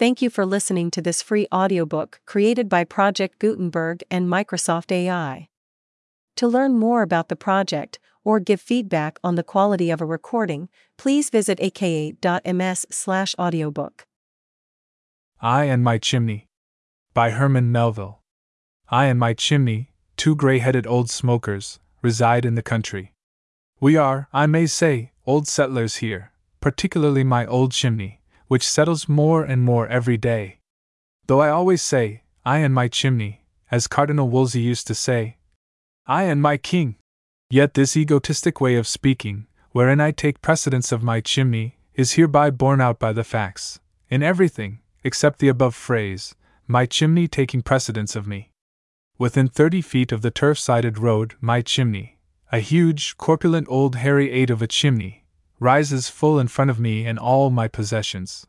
Thank you for listening to this free audiobook created by Project Gutenberg and Microsoft AI. To learn more about the project or give feedback on the quality of a recording, please visit aka.ms/audiobook. I and My Chimney by Herman Melville. I and my chimney, two gray headed old smokers, reside in the country. We are, I may say, old settlers here, particularly my old chimney, which settles more and more every day. Though I always say, I and my chimney, as Cardinal Wolsey used to say, I and my king. Yet this egotistic way of speaking, wherein I take precedence of my chimney, is hereby borne out by the facts, in everything, except the above phrase, my chimney taking precedence of me. Within thirty feet of the turf sided road, my chimney, a huge, corpulent old Harry eight of a chimney, rises full in front of me and all my possessions.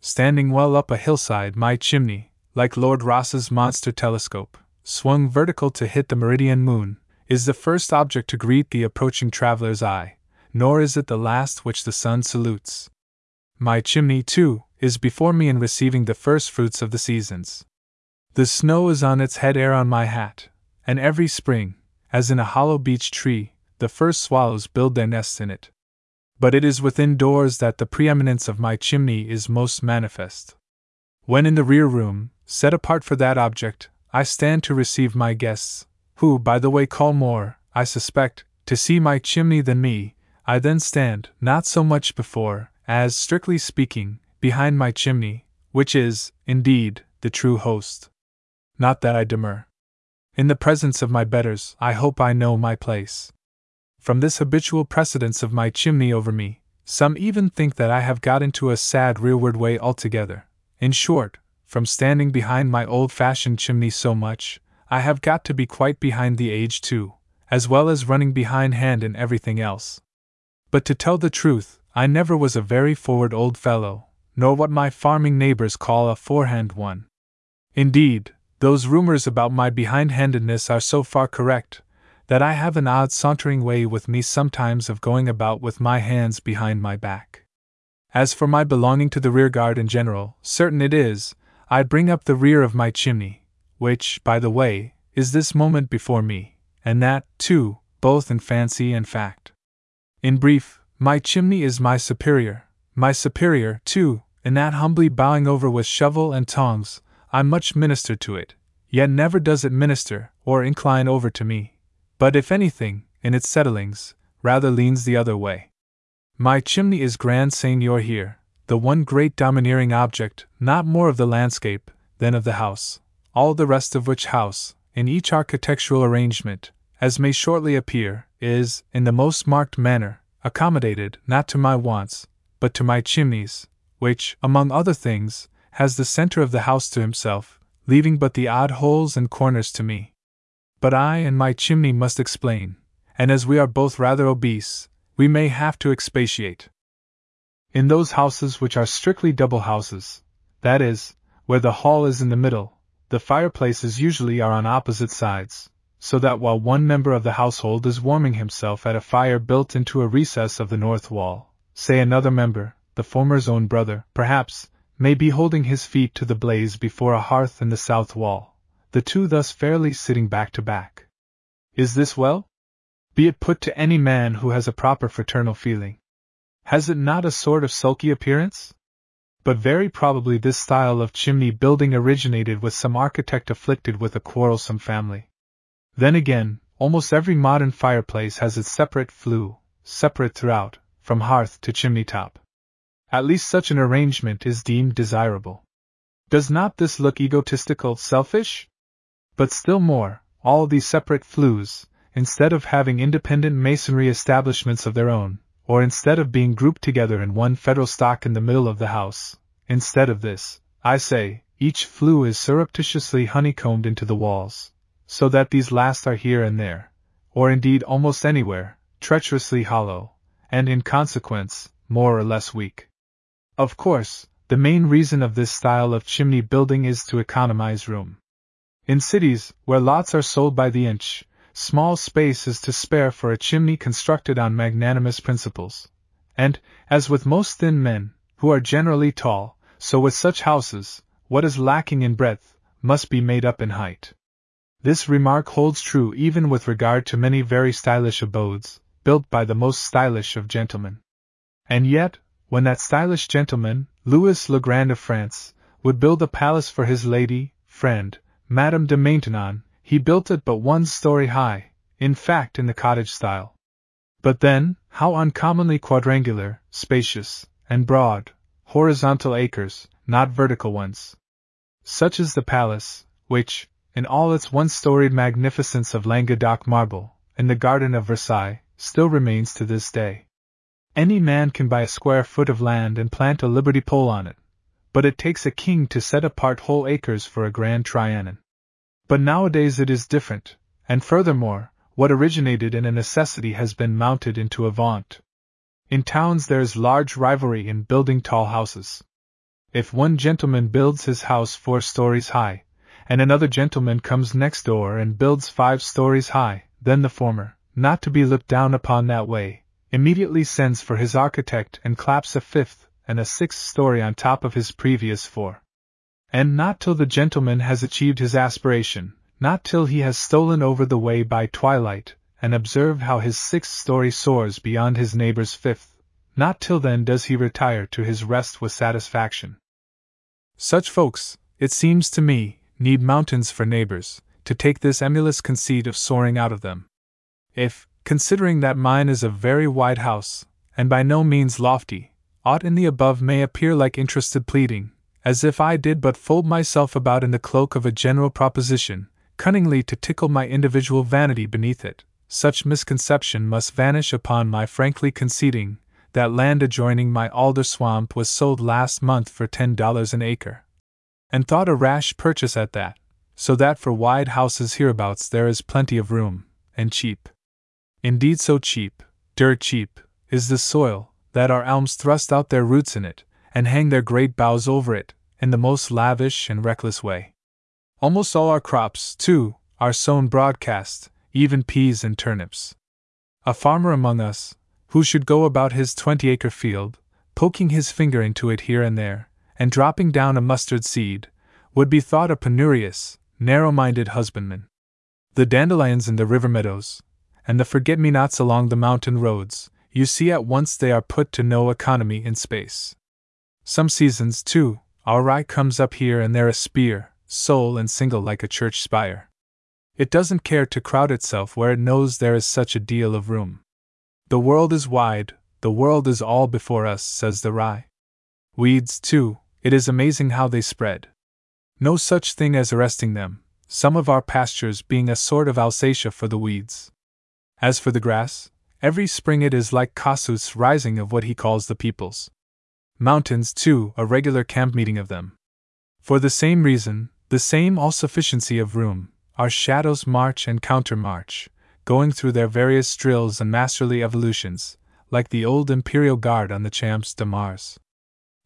Standing well up a hillside, my chimney, like Lord Rosse's monster telescope, swung vertical to hit the meridian moon, is the first object to greet the approaching traveler's eye, nor is it the last which the sun salutes. My chimney, too, is before me in receiving the first fruits of the seasons. The snow is on its head ere on my hat, and every spring, as in a hollow beech tree, the first swallows build their nests in it. But it is within doors that the preeminence of my chimney is most manifest. When in the rear room, set apart for that object, I stand to receive my guests, who, by the way, call more, I suspect, to see my chimney than me, I then stand, not so much before, as, strictly speaking, behind my chimney, which is, indeed, the true host. Not that I demur. In the presence of my betters, I hope I know my place. From this habitual precedence of my chimney over me, some even think that I have got into a sad rearward way altogether. In short, from standing behind my old fashioned chimney so much, I have got to be quite behind the age too, as well as running behindhand in everything else. But to tell the truth, I never was a very forward old fellow, nor what my farming neighbors call a forehand one. Indeed, those rumors about my behindhandedness are so far correct that I have an odd sauntering way with me sometimes of going about with my hands behind my back. As for my belonging to the rearguard in general, certain it is, I bring up the rear of my chimney, which, by the way, is this moment before me, and that, too, both in fancy and fact. In brief, my chimney is my superior, my superior, too, in that humbly bowing over with shovel and tongs, I much minister to it, yet never does it minister or incline over to me, but if anything, in its settlings, rather leans the other way. My chimney is grand seigneur here, the one great domineering object, not more of the landscape than of the house, all the rest of which house, in each architectural arrangement, as may shortly appear, is, in the most marked manner, accommodated not to my wants, but to my chimneys, which, among other things, has the center of the house to himself, leaving but the odd holes and corners to me. But I and my chimney must explain, and as we are both rather obese, we may have to expatiate. In those houses which are strictly double houses, that is, where the hall is in the middle, the fireplaces usually are on opposite sides, so that while one member of the household is warming himself at a fire built into a recess of the north wall, say another member, the former's own brother, perhaps, may be holding his feet to the blaze before a hearth in the south wall, the two thus fairly sitting back to back. Is this well? Be it put to any man who has a proper fraternal feeling. Has it not a sort of sulky appearance? But very probably this style of chimney building originated with some architect afflicted with a quarrelsome family. Then again, almost every modern fireplace has its separate flue, separate throughout, from hearth to chimney top. At least such an arrangement is deemed desirable. Does not this look egotistical, selfish? But still more, all these separate flues, instead of having independent masonry establishments of their own, or instead of being grouped together in one federal stock in the middle of the house, instead of this, I say, each flue is surreptitiously honeycombed into the walls, so that these last are here and there, or indeed almost anywhere, treacherously hollow, and in consequence, more or less weak. Of course, the main reason of this style of chimney building is to economize room. In cities, where lots are sold by the inch, small space is to spare for a chimney constructed on magnanimous principles. And, as with most thin men, who are generally tall, so with such houses, what is lacking in breadth must be made up in height. This remark holds true even with regard to many very stylish abodes, built by the most stylish of gentlemen. And yet, when that stylish gentleman, Louis le Grand of France, would build a palace for his lady, friend, Madame de Maintenon, he built it but one story high, in fact in the cottage style. But then, how uncommonly quadrangular, spacious, and broad, horizontal acres, not vertical ones. Such is the palace, which, in all its one storied magnificence of Languedoc marble, in the garden of Versailles, still remains to this day. Any man can buy a square foot of land and plant a liberty pole on it, but it takes a king to set apart whole acres for a grand trianon. But nowadays it is different, and furthermore, what originated in a necessity has been mounted into a vaunt. In towns there is large rivalry in building tall houses. If one gentleman builds his house four stories high, and another gentleman comes next door and builds five stories high, then the former, not to be looked down upon that way, immediately sends for his architect and claps a fifth and a sixth story on top of his previous four. And not till the gentleman has achieved his aspiration, not till he has stolen over the way by twilight, and observed how his sixth story soars beyond his neighbor's fifth, not till then does he retire to his rest with satisfaction. Such folks, it seems to me, need mountains for neighbors, to take this emulous conceit of soaring out of them. If, considering that mine is a very wide house, and by no means lofty, aught in the above may appear like interested pleading, as if I did but fold myself about in the cloak of a general proposition, cunningly to tickle my individual vanity beneath it, such misconception must vanish upon my frankly conceding that land adjoining my alder swamp was sold last month for ten dollars an acre and thought a rash purchase at that, so that for wide houses hereabouts there is plenty of room, and cheap. Indeed, so cheap, dirt cheap, is the soil, that our elms thrust out their roots in it, and hang their great boughs over it, in the most lavish and reckless way. Almost all our crops, too, are sown broadcast, even peas and turnips. A farmer among us, who should go about his twenty acre field, poking his finger into it here and there, and dropping down a mustard seed, would be thought a penurious, narrow minded husbandman. The dandelions in the river meadows, and the forget me nots along the mountain roads, you see at once they are put to no economy in space. Some seasons, too, our rye comes up here and there a spear, sole and single like a church spire. It doesn't care to crowd itself where it knows there is such a deal of room. The world is wide, the world is all before us, says the rye. Weeds, too, it is amazing how they spread. No such thing as arresting them, some of our pastures being a sort of Alsatia for the weeds. As for the grass, every spring it is like Kossuth's rising of what he calls the peoples. Mountains, too, a regular camp meeting of them. For the same reason, the same all sufficiency of room, our shadows march and countermarch, going through their various drills and masterly evolutions, like the old Imperial Guard on the Champs de Mars.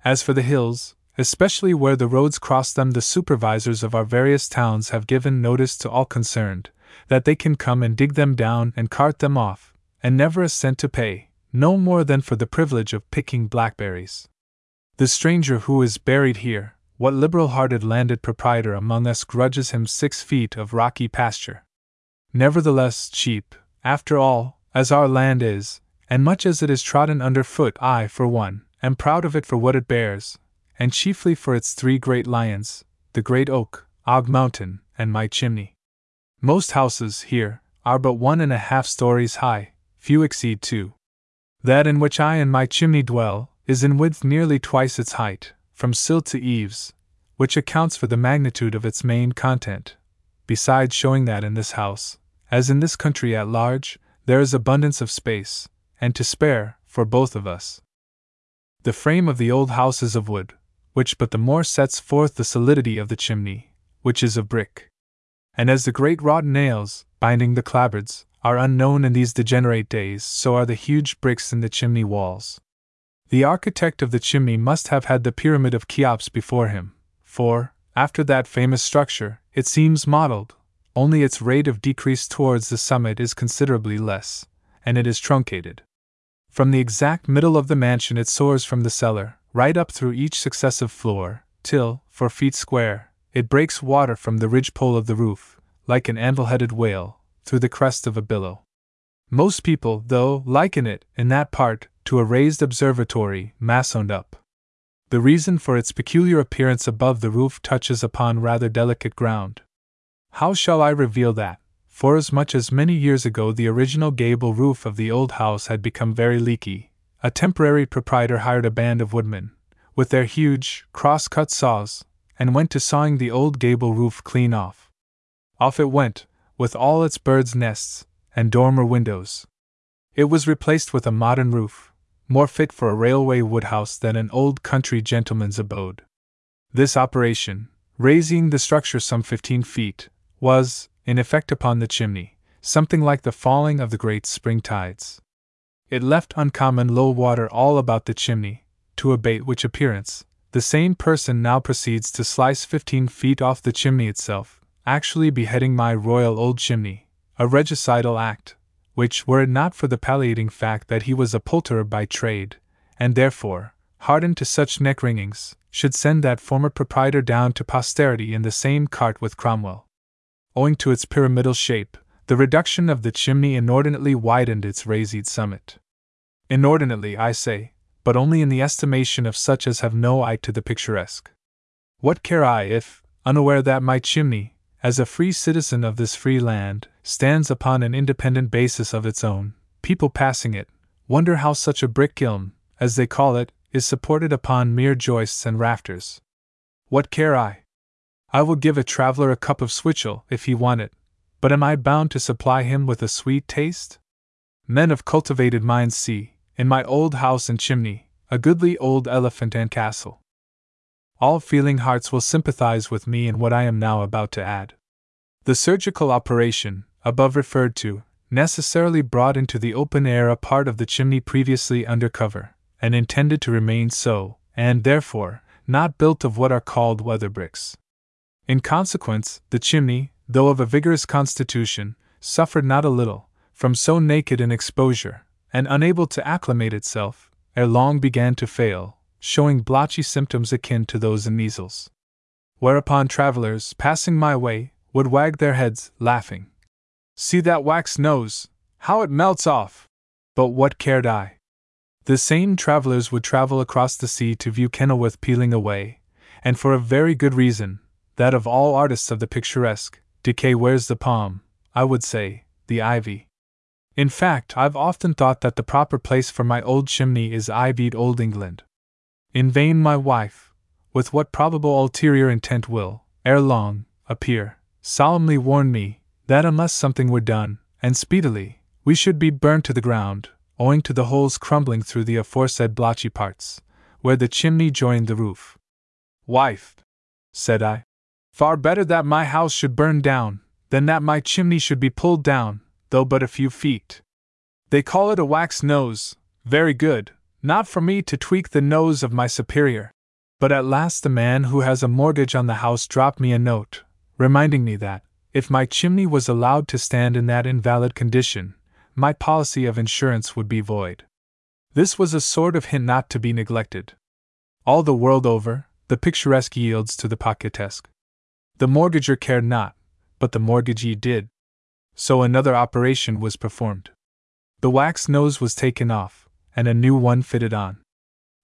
As for the hills, especially where the roads cross them, the supervisors of our various towns have given notice to all concerned that they can come and dig them down and cart them off, and never a cent to pay, no more than for the privilege of picking blackberries. The stranger who is buried here, what liberal hearted landed proprietor among us grudges him six feet of rocky pasture? Nevertheless, cheap, after all, as our land is, and much as it is trodden under foot, I, for one, am proud of it for what it bears, and chiefly for its three great lions the great oak, Og Mountain, and my chimney. Most houses here are but one and a half stories high, few exceed two. That in which I and my chimney dwell is in width nearly twice its height, from sill to eaves, which accounts for the magnitude of its main content, besides showing that in this house, as in this country at large, there is abundance of space, and to spare, for both of us. The frame of the old house is of wood, which but the more sets forth the solidity of the chimney, which is of brick. And as the great wrought nails, binding the clapboards, are unknown in these degenerate days, so are the huge bricks in the chimney walls. The architect of the chimney must have had the pyramid of Cheops before him, for, after that famous structure, it seems modeled, only its rate of decrease towards the summit is considerably less, and it is truncated. From the exact middle of the mansion it soars from the cellar, right up through each successive floor, till, four feet square, it breaks water from the ridgepole of the roof, like an anvil headed whale, through the crest of a billow. Most people, though, liken it, in that part, to a raised observatory, massoned up. The reason for its peculiar appearance above the roof touches upon rather delicate ground. How shall I reveal that? Forasmuch as many years ago the original gable roof of the old house had become very leaky, a temporary proprietor hired a band of woodmen, with their huge, cross cut saws, and went to sawing the old gable roof clean off. Off it went, with all its birds' nests and dormer windows. It was replaced with a modern roof, more fit for a railway woodhouse than an old country gentleman's abode. This operation, raising the structure some fifteen feet, was, in effect upon the chimney, something like the falling of the great spring tides. It left uncommon low water all about the chimney, to abate which appearance, the same person now proceeds to slice fifteen feet off the chimney itself, actually beheading my royal old chimney, a regicidal act, which, were it not for the palliating fact that he was a poulterer by trade, and therefore, hardened to such neck wringings, should send that former proprietor down to posterity in the same cart with Cromwell. Owing to its pyramidal shape, the reduction of the chimney inordinately widened its raised summit. Inordinately, I say, but only in the estimation of such as have no eye to the picturesque. What care I if, unaware that my chimney, as a free citizen of this free land, stands upon an independent basis of its own, people passing it wonder how such a brick kiln, as they call it, is supported upon mere joists and rafters. What care I? I will give a traveler a cup of switchel if he want it, but am I bound to supply him with a sweet taste? Men of cultivated minds see, in my old house and chimney, a goodly old elephant and castle. All feeling hearts will sympathize with me in what I am now about to add. The surgical operation, above referred to, necessarily brought into the open air a part of the chimney previously under cover, and intended to remain so, and therefore, not built of what are called weather bricks. In consequence, the chimney, though of a vigorous constitution, suffered not a little from so naked an exposure, and unable to acclimate itself, ere long began to fail, showing blotchy symptoms akin to those in measles. Whereupon travelers, passing my way, would wag their heads, laughing. See that wax nose, how it melts off! But what cared I? The same travelers would travel across the sea to view Kenilworth peeling away, and for a very good reason, that of all artists of the picturesque, decay wears the palm, I would say, the ivy. In fact, I've often thought that the proper place for my old chimney is ivied Old England. In vain my wife, with what probable ulterior intent will, ere long, appear, solemnly warn me that unless something were done, and speedily, we should be burned to the ground, owing to the holes crumbling through the aforesaid blotchy parts, where the chimney joined the roof. Wife, said I, Far better that my house should burn down, than that my chimney should be pulled down, though but a few feet. They call it a wax nose, very good, not for me to tweak the nose of my superior. But at last the man who has a mortgage on the house dropped me a note, reminding me that, if my chimney was allowed to stand in that invalid condition, my policy of insurance would be void. This was a sort of hint not to be neglected. All the world over, the picturesque yields to the pocketesque. The mortgager cared not, but the mortgagee did. So another operation was performed. The wax nose was taken off, and a new one fitted on.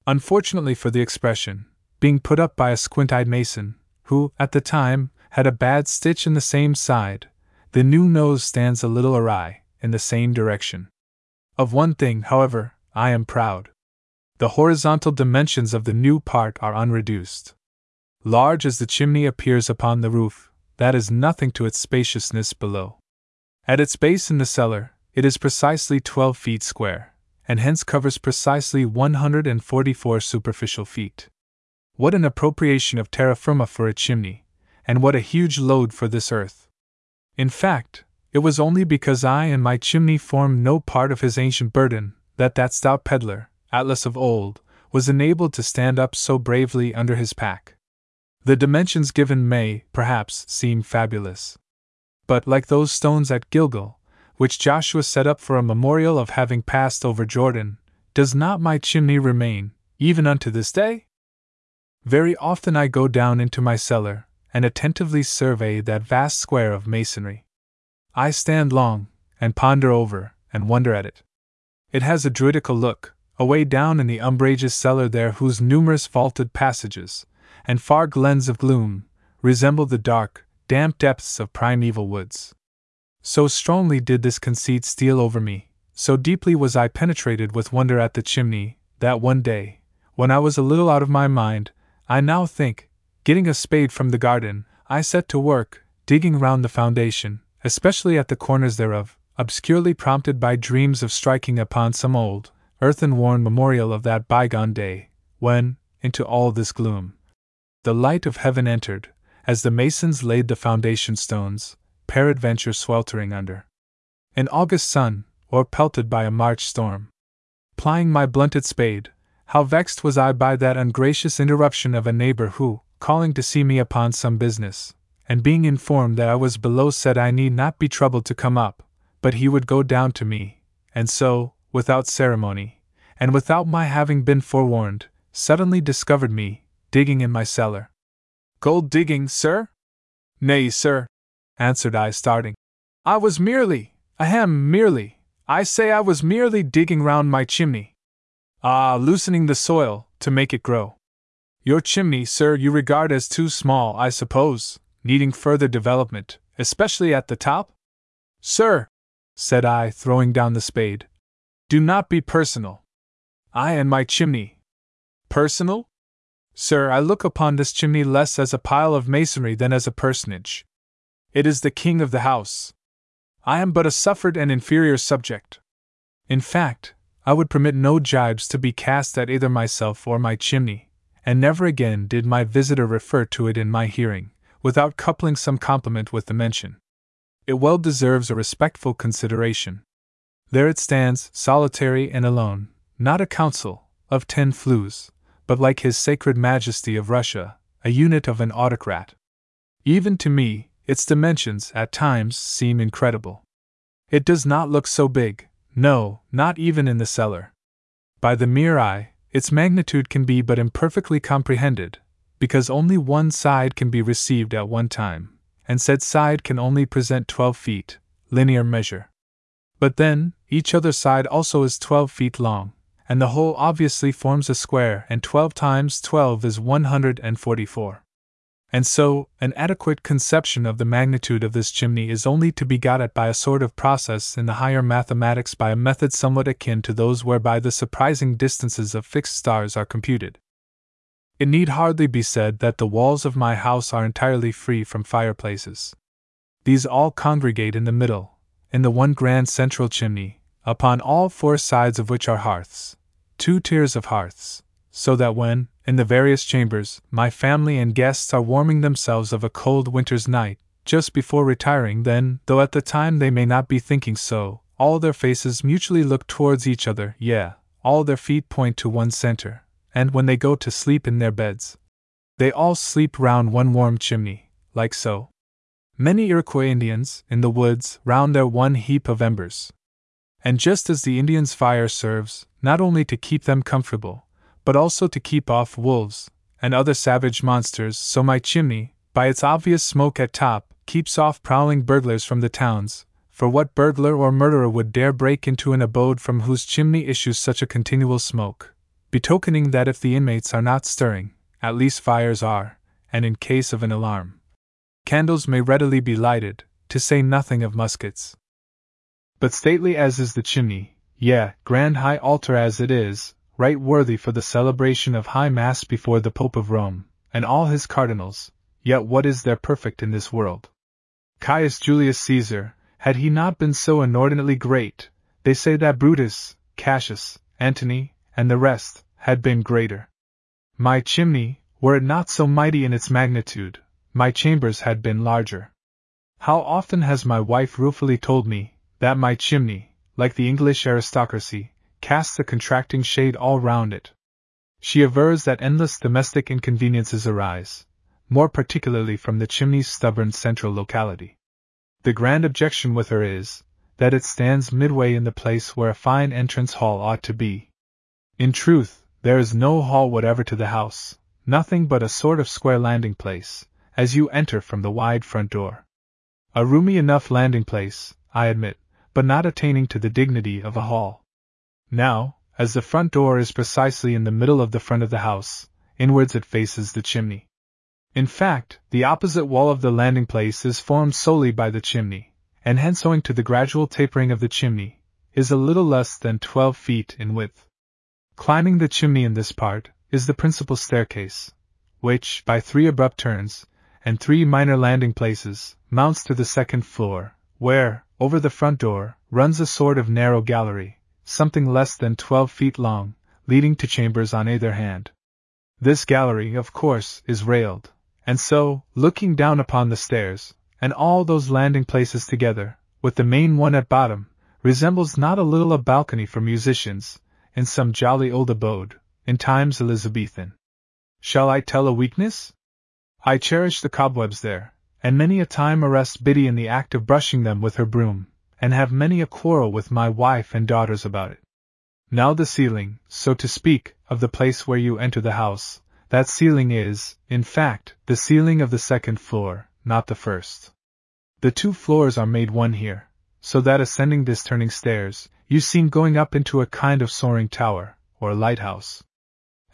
Unfortunately for the expression, being put up by a squint eyed mason, who, at the time, had a bad stitch in the same side, the new nose stands a little awry, in the same direction. Of one thing, however, I am proud. The horizontal dimensions of the new part are unreduced. Large as the chimney appears upon the roof, that is nothing to its spaciousness below. At its base in the cellar, it is precisely 12 feet square, and hence covers precisely 144 superficial feet. What an appropriation of terra firma for a chimney, and what a huge load for this earth! In fact, it was only because I and my chimney formed no part of his ancient burden that that stout peddler, Atlas of old, was enabled to stand up so bravely under his pack. The dimensions given may, perhaps, seem fabulous. But, like those stones at Gilgal, which Joshua set up for a memorial of having passed over Jordan, does not my chimney remain, even unto this day? Very often I go down into my cellar, and attentively survey that vast square of masonry. I stand long, and ponder over, and wonder at it. It has a druidical look, away down in the umbrageous cellar there whose numerous vaulted passages, and far glens of gloom, resemble the dark, damp depths of primeval woods. So strongly did this conceit steal over me, so deeply was I penetrated with wonder at the chimney, that one day, when I was a little out of my mind, I now think, getting a spade from the garden, I set to work, digging round the foundation, especially at the corners thereof, obscurely prompted by dreams of striking upon some old, earthen worn memorial of that bygone day, when, into all this gloom, the light of heaven entered, as the masons laid the foundation stones, peradventure sweltering under an August sun, or pelted by a March storm. Plying my blunted spade, how vexed was I by that ungracious interruption of a neighbor who, calling to see me upon some business, and being informed that I was below, said I need not be troubled to come up, but he would go down to me, and so, without ceremony, and without my having been forewarned, suddenly discovered me, digging in my cellar. Gold digging, sir? Nay, sir, answered I, starting. I was merely, ahem, merely, I say I was merely digging round my chimney. Ah, loosening the soil, to make it grow. Your chimney, sir, you regard as too small, I suppose, needing further development, especially at the top? Sir, said I, throwing down the spade, do not be personal. I and my chimney. Personal? Sir, I look upon this chimney less as a pile of masonry than as a personage. It is the king of the house. I am but a suffered and inferior subject. In fact, I would permit no jibes to be cast at either myself or my chimney, and never again did my visitor refer to it in my hearing, without coupling some compliment with the mention. It well deserves a respectful consideration. There it stands, solitary and alone, not a council of ten flues, but like His Sacred Majesty of Russia, a unit of an autocrat. Even to me, its dimensions at times seem incredible. It does not look so big, no, not even in the cellar. By the mere eye, its magnitude can be but imperfectly comprehended, because only one side can be received at one time, and said side can only present 12 feet, linear measure. But then, each other side also is 12 feet long, and the whole obviously forms a square, and 12 times 12 is 144. And so, an adequate conception of the magnitude of this chimney is only to be got at by a sort of process in the higher mathematics by a method somewhat akin to those whereby the surprising distances of fixed stars are computed. It need hardly be said that the walls of my house are entirely free from fireplaces. These all congregate in the middle, in the one grand central chimney, upon all four sides of which are hearths, two tiers of hearths, so that when, in the various chambers, my family and guests are warming themselves of a cold winter's night, just before retiring, then, though at the time they may not be thinking so, all their faces mutually look towards each other, yeah, all their feet point to one center, and when they go to sleep in their beds, they all sleep round one warm chimney, like so. Many Iroquois Indians, in the woods, round their one heap of embers. And just as the Indian's fire serves, not only to keep them comfortable, but also to keep off wolves and other savage monsters, so my chimney, by its obvious smoke at top, keeps off prowling burglars from the towns. For what burglar or murderer would dare break into an abode from whose chimney issues such a continual smoke? Betokening that if the inmates are not stirring, at least fires are, and in case of an alarm, candles may readily be lighted, to say nothing of muskets. But stately as is the chimney, yea, grand high altar as it is, right worthy for the celebration of High Mass before the Pope of Rome, and all his cardinals, yet what is there perfect in this world? Caius Julius Caesar, had he not been so inordinately great, they say that Brutus, Cassius, Antony, and the rest, had been greater. My chimney, were it not so mighty in its magnitude, my chambers had been larger. How often has my wife ruefully told me, that my chimney, like the English aristocracy, casts a contracting shade all round it. She avers that endless domestic inconveniences arise, more particularly from the chimney's stubborn central locality. The grand objection with her is, that it stands midway in the place where a fine entrance hall ought to be. In truth, There is no hall whatever to the house, nothing but a sort of square landing place, as you enter from the wide front door. A roomy enough landing place, I admit, but not attaining to the dignity of a hall. Now, as the front door is precisely in the middle of the front of the house, inwards it faces the chimney. In fact, the opposite wall of the landing place is formed solely by the chimney, and hence owing to the gradual tapering of the chimney, is a little less than twelve feet in width. Climbing the chimney in this part is the principal staircase, which, by three abrupt turns, and three minor landing places, mounts to the second floor, where, over the front door, runs a sort of narrow gallery, something less than twelve feet long, leading to chambers on either hand. This gallery, of course, is railed, and so, looking down upon the stairs, and all those landing places together, with the main one at bottom, resembles not a little a balcony for musicians, in some jolly old abode, in times Elizabethan. Shall I tell a weakness? I cherish the cobwebs there, and many a time arrest Biddy in the act of brushing them with her broom, and have many a quarrel with my wife and daughters about it. Now the ceiling, so to speak, of the place where you enter the house, that ceiling is, in fact, the ceiling of the second floor, not the first. The two floors are made one here, so that ascending this turning stairs, you seem going up into a kind of soaring tower, or lighthouse.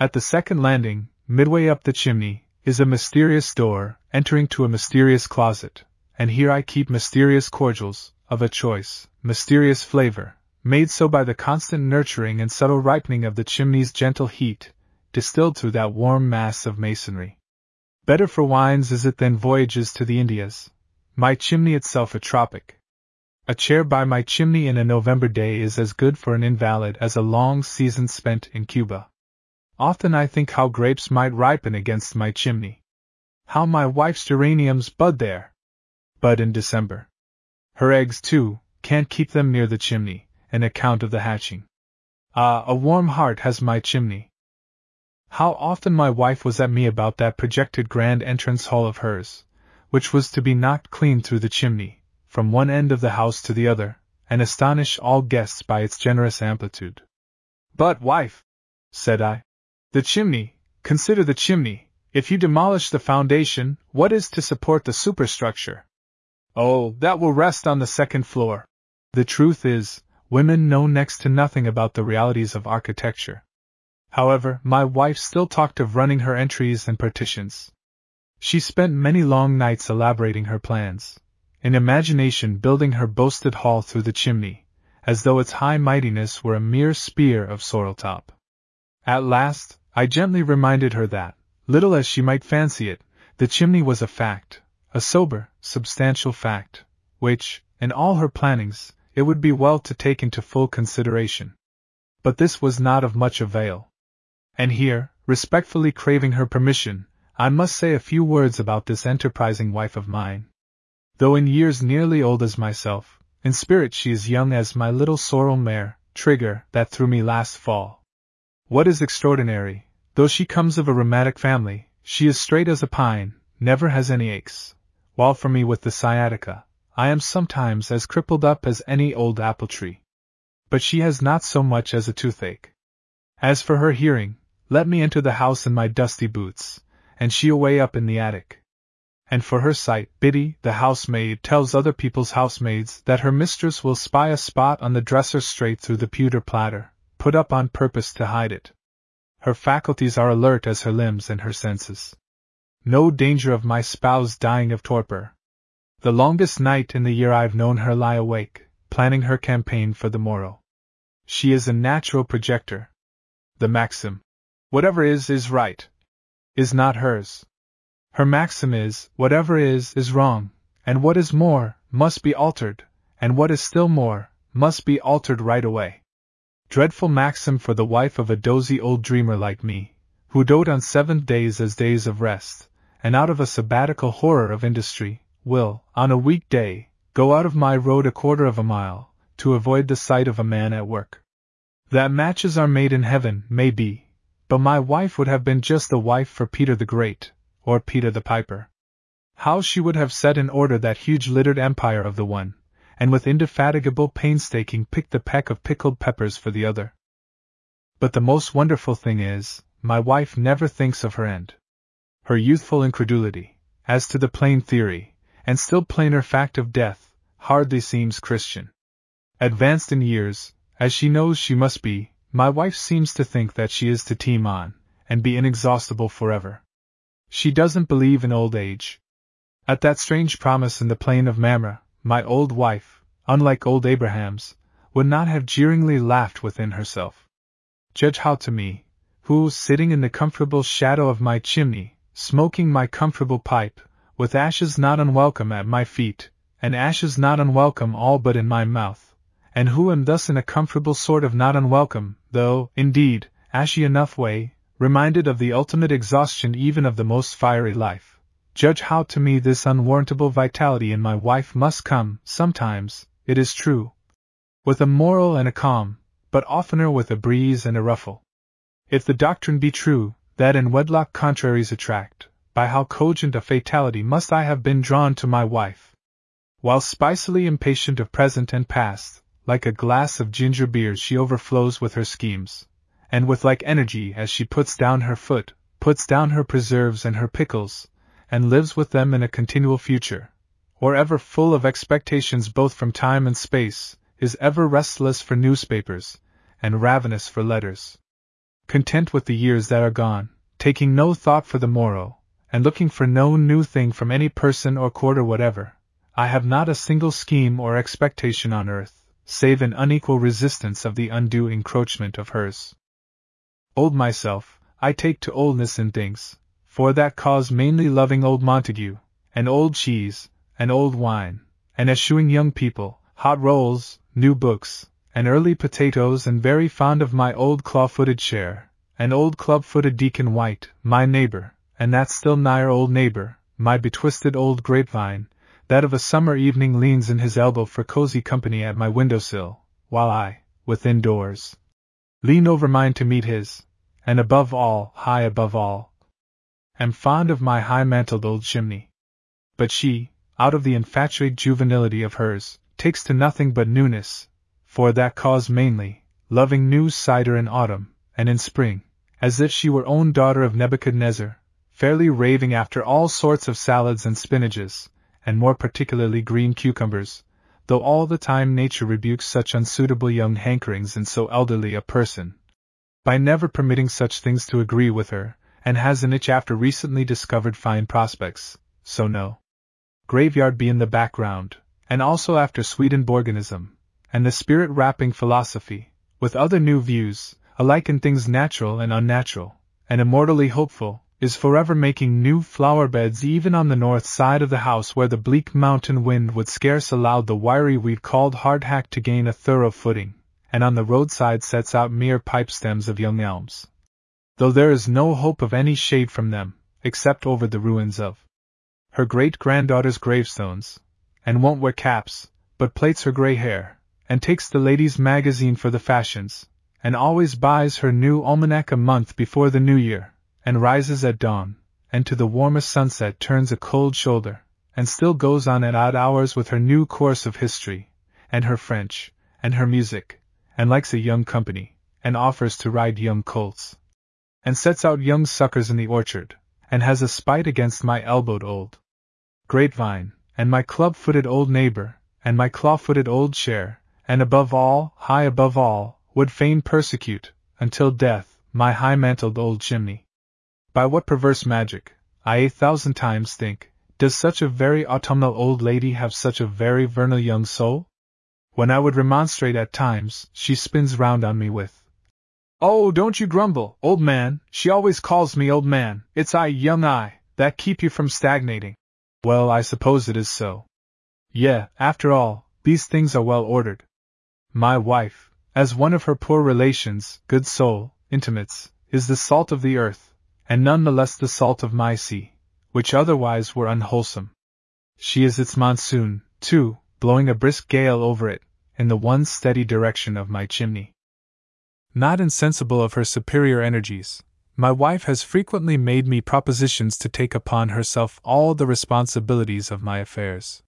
At the second landing, midway up the chimney, is a mysterious door, entering to a mysterious closet, and here I keep mysterious cordials, of a choice, mysterious flavor, made so by the constant nurturing and subtle ripening of the chimney's gentle heat, distilled through that warm mass of masonry. Better for wines is it than voyages to the Indias. My chimney itself a tropic, a chair by my chimney in a November day is as good for an invalid as a long season spent in Cuba. Often I think how grapes might ripen against my chimney. How my wife's geraniums bud there. Bud in December. Her eggs, too, can't keep them near the chimney, an account of the hatching. Ah, a warm heart has my chimney. How often my wife was at me about that projected grand entrance hall of hers, which was to be knocked clean through the chimney, from one end of the house to the other, and astonish all guests by its generous amplitude. But, wife, said I, the chimney, consider the chimney, if you demolish the foundation, what is to support the superstructure? Oh, that will rest on the second floor. The truth is, women know next to nothing about the realities of architecture. However, my wife still talked of running her entries and partitions. She spent many long nights elaborating her plans, in imagination building her boasted hall through the chimney, as though its high mightiness were a mere spear of sorrel top. At last, I gently reminded her that, little as she might fancy it, the chimney was a fact, a sober, substantial fact, which, in all her plannings, it would be well to take into full consideration. But this was not of much avail. And here, respectfully craving her permission, I must say a few words about this enterprising wife of mine. Though in years nearly old as myself, in spirit she is young as my little sorrel mare, Trigger, that threw me last fall. What is extraordinary, though she comes of a rheumatic family, she is straight as a pine, never has any aches, while for me with the sciatica, I am sometimes as crippled up as any old apple tree. But she has not so much as a toothache. As for her hearing, let me enter the house in my dusty boots, and she away up in the attic and for her sight, Biddy, the housemaid, tells other people's housemaids that her mistress will spy a spot on the dresser straight through the pewter platter, put up on purpose to hide it. Her faculties are alert as her limbs and her senses. No danger of my spouse dying of torpor. The longest night in the year I've known her lie awake, planning her campaign for the morrow. She is a natural projector. The maxim, whatever is, is right, is not hers. Her maxim is, whatever is, is wrong, and what is more, must be altered, and what is still more, must be altered right away. Dreadful maxim for the wife of a dozy old dreamer like me, who dote on seventh days as days of rest, and out of a sabbatical horror of industry, will, on a week day, go out of my road a quarter of a mile, to avoid the sight of a man at work. That matches are made in heaven, may be, but my wife would have been just the wife for Peter the Great, or Peter the Piper. How she would have set in order that huge littered empire of the one, and with indefatigable painstaking picked the peck of pickled peppers for the other. But the most wonderful thing is, my wife never thinks of her end. Her youthful incredulity, as to the plain theory, and still plainer fact of death, hardly seems Christian. Advanced in years, as she knows she must be, my wife seems to think that she is to teem on, and be inexhaustible forever. She doesn't believe in old age. At that strange promise in the plain of Mamre, my old wife, unlike old Abraham's, would not have jeeringly laughed within herself. Judge how to me, who, sitting in the comfortable shadow of my chimney, smoking my comfortable pipe, with ashes not unwelcome at my feet, and ashes not unwelcome all but in my mouth, and who am thus in a comfortable sort of not unwelcome, though, indeed, ashy enough way, reminded of the ultimate exhaustion even of the most fiery life. Judge how to me this unwarrantable vitality in my wife must come, sometimes, it is true, with a moral and a calm, but oftener with a breeze and a ruffle. If the doctrine be true, that in wedlock contraries attract, by how cogent a fatality must I have been drawn to my wife! While spicily impatient of present and past, like a glass of ginger beer she overflows with her schemes, and with like energy as she puts down her foot, puts down her preserves and her pickles, and lives with them in a continual future, or ever full of expectations both from time and space, is ever restless for newspapers, and ravenous for letters. Content with the years that are gone, taking no thought for the morrow, and looking for no new thing from any person or quarter whatever, I have not a single scheme or expectation on earth save an unequal resistance of the undue encroachment of hers. Old myself, I take to oldness in things, for that cause mainly loving old Montaigne, and old cheese, and old wine, and eschewing young people, hot rolls, new books, and early potatoes, and very fond of my old claw-footed chair, and old club-footed Deacon White, my neighbor, and that still nigher old neighbor, my betwisted old grapevine, that of a summer evening leans in his elbow for cozy company at my windowsill, while I, within doors, lean over mine to meet his, and above all, high above all, am fond of my high mantled old chimney. But she, out of the infatuate juvenility of hers, takes to nothing but newness, for that cause mainly, loving new cider in autumn, and in spring, as if she were own daughter of Nebuchadnezzar, fairly raving after all sorts of salads and spinaches, and more particularly green cucumbers, though all the time nature rebukes such unsuitable young hankerings in so elderly a person, by never permitting such things to agree with her, and has an itch after recently discovered fine prospects, so no. Graveyard be in the background, and also after Swedenborgianism, and the spirit rapping philosophy, with other new views, alike in things natural and unnatural, and immortally hopeful, is forever making new flower beds even on the north side of the house where the bleak mountain wind would scarce allow the wiry weed called hardhack to gain a thorough footing, and on the roadside sets out mere pipe stems of young elms. Though there is no hope of any shade from them, except over the ruins of her great granddaughter's gravestones, and won't wear caps, but plaits her grey hair, and takes the ladies' magazine for the fashions, and always buys her new almanac a month before the new year and rises at dawn, and to the warmest sunset turns a cold shoulder, and still goes on at odd hours with her new course of history, and her French, and her music, and likes a young company, and offers to ride young colts, and sets out young suckers in the orchard, and has a spite against my elbowed old grapevine, and my club footed old neighbor, and my claw footed old chair, and above all, high above all, would fain persecute, until death, my high mantled old chimney. By what perverse magic, I a thousand times think, does such a very autumnal old lady have such a very vernal young soul? When I would remonstrate at times, she spins round on me with, Oh, don't you grumble, old man, she always calls me old man, it's I, young I, that keep you from stagnating. Well, I suppose it is so. Yeah, after all, these things are well ordered. My wife, as one of her poor relations, good soul, intimates, is the salt of the earth, and none the less the salt of my sea, which otherwise were unwholesome. She is its monsoon, too, blowing a brisk gale over it, in the one steady direction of my chimney. Not insensible of her superior energies, my wife has frequently made me propositions to take upon herself all the responsibilities of my affairs.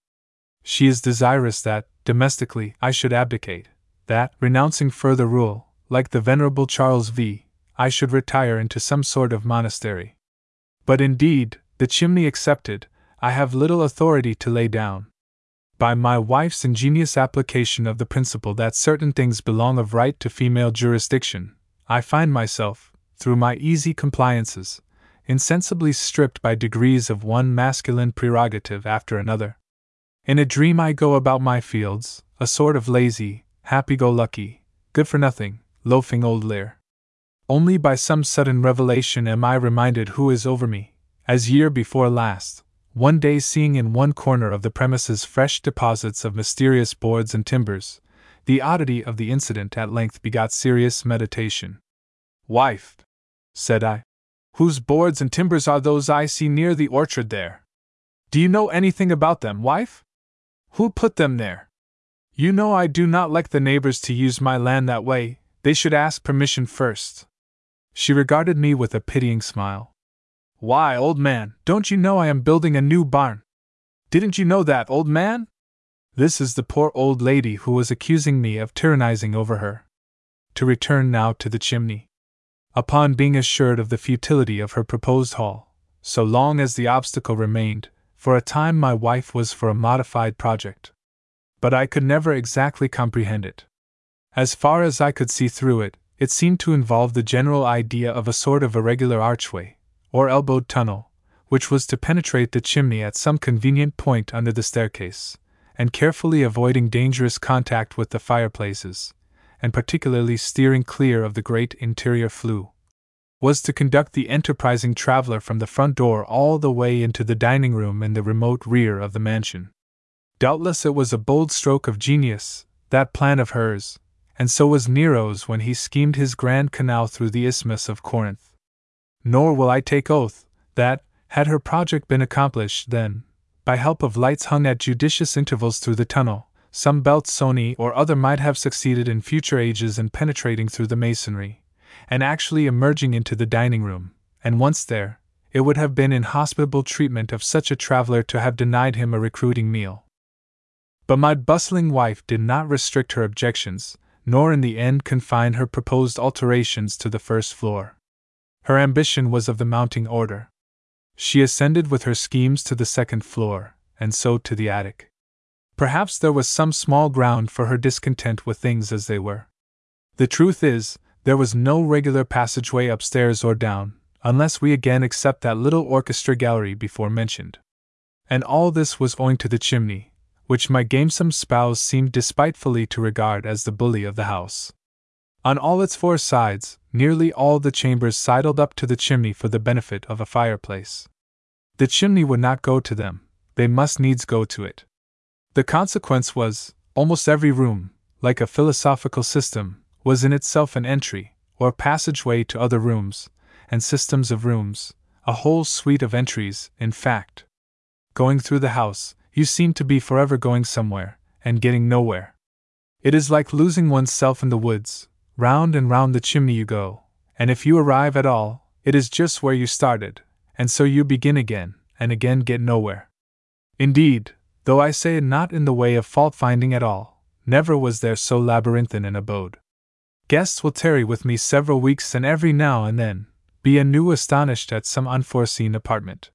She is desirous that, domestically, I should abdicate, that, renouncing further rule, like the Venerable Charles V., I should retire into some sort of monastery. But indeed, the chimney accepted, I have little authority to lay down. By my wife's ingenious application of the principle that certain things belong of right to female jurisdiction, I find myself, through my easy compliances, insensibly stripped by degrees of one masculine prerogative after another. In a dream, I go about my fields, a sort of lazy, happy go lucky, good for nothing, loafing old Lear. Only by some sudden revelation am I reminded who is over me, as year before last, one day seeing in one corner of the premises fresh deposits of mysterious boards and timbers, the oddity of the incident at length begot serious meditation. Wife, said I, whose boards and timbers are those I see near the orchard there? Do you know anything about them, wife? Who put them there? You know I do not like the neighbors to use my land that way, they should ask permission first. She regarded me with a pitying smile. Why, old man, don't you know I am building a new barn? Didn't you know that, old man? This is the poor old lady who was accusing me of tyrannizing over her. To return now to the chimney. Upon being assured of the futility of her proposed hall, so long as the obstacle remained, for a time my wife was for a modified project. But I could never exactly comprehend it. As far as I could see through it, it seemed to involve the general idea of a sort of irregular archway, or elbowed tunnel, which was to penetrate the chimney at some convenient point under the staircase, and carefully avoiding dangerous contact with the fireplaces, and particularly steering clear of the great interior flue, was to conduct the enterprising traveler from the front door all the way into the dining room in the remote rear of the mansion. Doubtless it was a bold stroke of genius, that plan of hers, and so was Nero's when he schemed his grand canal through the Isthmus of Corinth. Nor will I take oath that, had her project been accomplished, then, by help of lights hung at judicious intervals through the tunnel, some Belzoni or other might have succeeded in future ages in penetrating through the masonry, and actually emerging into the dining room, and once there, it would have been inhospitable treatment of such a traveler to have denied him a recruiting meal. But my bustling wife did not restrict her objections, nor in the end confine her proposed alterations to the first floor. Her ambition was of the mounting order. She ascended with her schemes to the second floor, and so to the attic. Perhaps there was some small ground for her discontent with things as they were. The truth is, there was no regular passageway upstairs or down, unless we again accept that little orchestra gallery before mentioned. And all this was owing to the chimney, which my gamesome spouse seemed despitefully to regard as the bully of the house. On all its four sides, nearly all the chambers sidled up to the chimney for the benefit of a fireplace. The chimney would not go to them, they must needs go to it. The consequence was, almost every room, like a philosophical system, was in itself an entry, or passageway to other rooms, and systems of rooms, a whole suite of entries, in fact. Going through the house, you seem to be forever going somewhere, and getting nowhere. It is like losing one's self in the woods, Round and round the chimney you go, and if you arrive at all, it is just where you started, and so you begin again, and again get nowhere. Indeed, though I say it not in the way of fault finding at all, never was there so labyrinthine an abode. Guests will tarry with me several weeks and every now and then be anew astonished at some unforeseen apartment.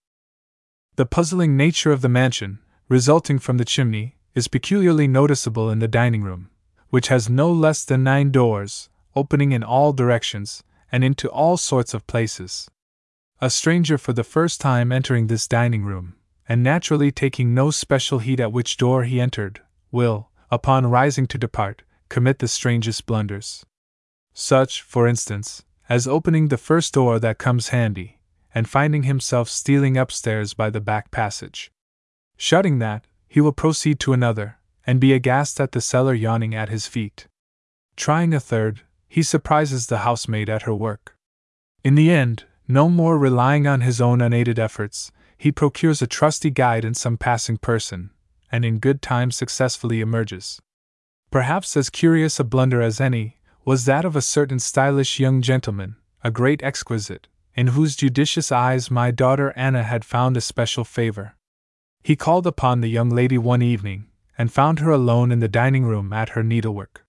The puzzling nature of the mansion, resulting from the chimney, is peculiarly noticeable in the dining room, which has no less than nine doors, opening in all directions, and into all sorts of places. A stranger for the first time entering this dining room, and naturally taking no special heed at which door he entered, will, upon rising to depart, commit the strangest blunders. Such, for instance, as opening the first door that comes handy, and finding himself stealing upstairs by the back passage. Shutting that, he will proceed to another, and be aghast at the cellar yawning at his feet. Trying a third, he surprises the housemaid at her work. In the end, no more relying on his own unaided efforts, he procures a trusty guide in some passing person, and in good time successfully emerges. Perhaps as curious a blunder as any was that of a certain stylish young gentleman, a great exquisite, in whose judicious eyes my daughter Anna had found a special favor. He called upon the young lady one evening, and found her alone in the dining room at her needlework.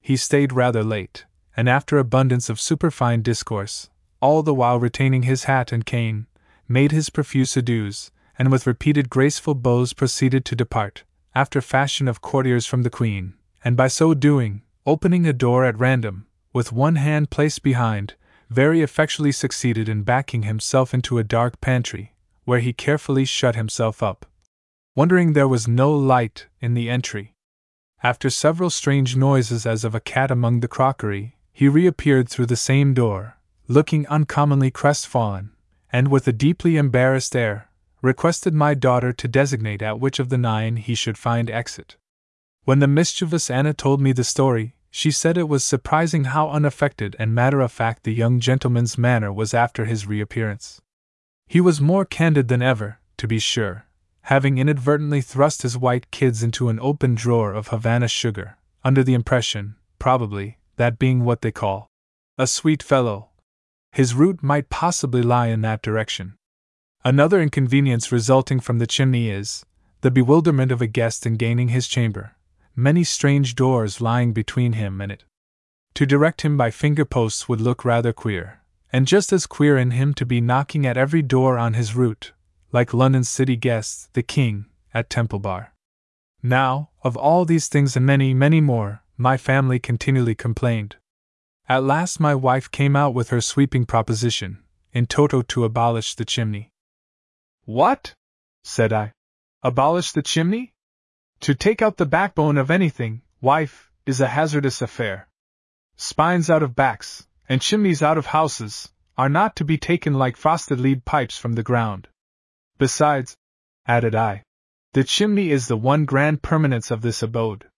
He stayed rather late, and after abundance of superfine discourse, all the while retaining his hat and cane, made his profuse adieus, and with repeated graceful bows proceeded to depart, after fashion of courtiers from the Queen, and by so doing, opening a door at random, with one hand placed behind, very effectually succeeded in backing himself into a dark pantry, where he carefully shut himself up. Wondering there was no light in the entry. After several strange noises as of a cat among the crockery, he reappeared through the same door, looking uncommonly crestfallen, and with a deeply embarrassed air, requested my daughter to designate at which of the nine he should find exit. When the mischievous Anna told me the story, she said it was surprising how unaffected and matter of fact the young gentleman's manner was after his reappearance. He was more candid than ever, to be sure, having inadvertently thrust his white kids into an open drawer of Havana sugar, under the impression, probably, that being what they call a sweet fellow, his route might possibly lie in that direction. Another inconvenience resulting from the chimney is the bewilderment of a guest in gaining his chamber, many strange doors lying between him and it. To direct him by finger posts would look rather queer, and just as queer in him to be knocking at every door on his route, like London city guests, the king, at Temple Bar. Now, of all these things and many, many more, my family continually complained. At last, my wife came out with her sweeping proposition, in toto to abolish the chimney. What? said I. Abolish the chimney? To take out the backbone of anything, wife, is a hazardous affair. Spines out of backs, and chimneys out of houses, are not to be taken like frosted lead pipes from the ground. Besides, added I, the chimney is the one grand permanence of this abode.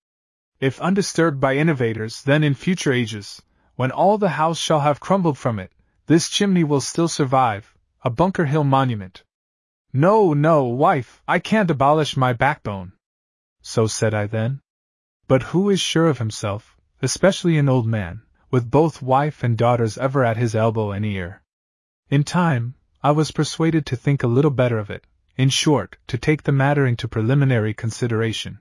If undisturbed by innovators, then in future ages, when all the house shall have crumbled from it, this chimney will still survive, a Bunker Hill monument. No, no, wife, I can't abolish my backbone. So said I then. But who is sure of himself, especially an old man, with both wife and daughters ever at his elbow and ear? In time, I was persuaded to think a little better of it, in short, to take the matter into preliminary consideration.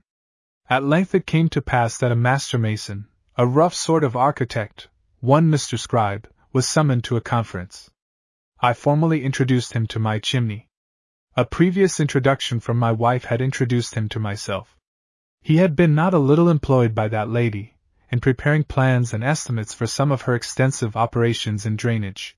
At length it came to pass that a master mason, a rough sort of architect, one Mr. Scribe, was summoned to a conference. I formally introduced him to my chimney. A previous introduction from my wife had introduced him to myself. He had been not a little employed by that lady, in preparing plans and estimates for some of her extensive operations in drainage.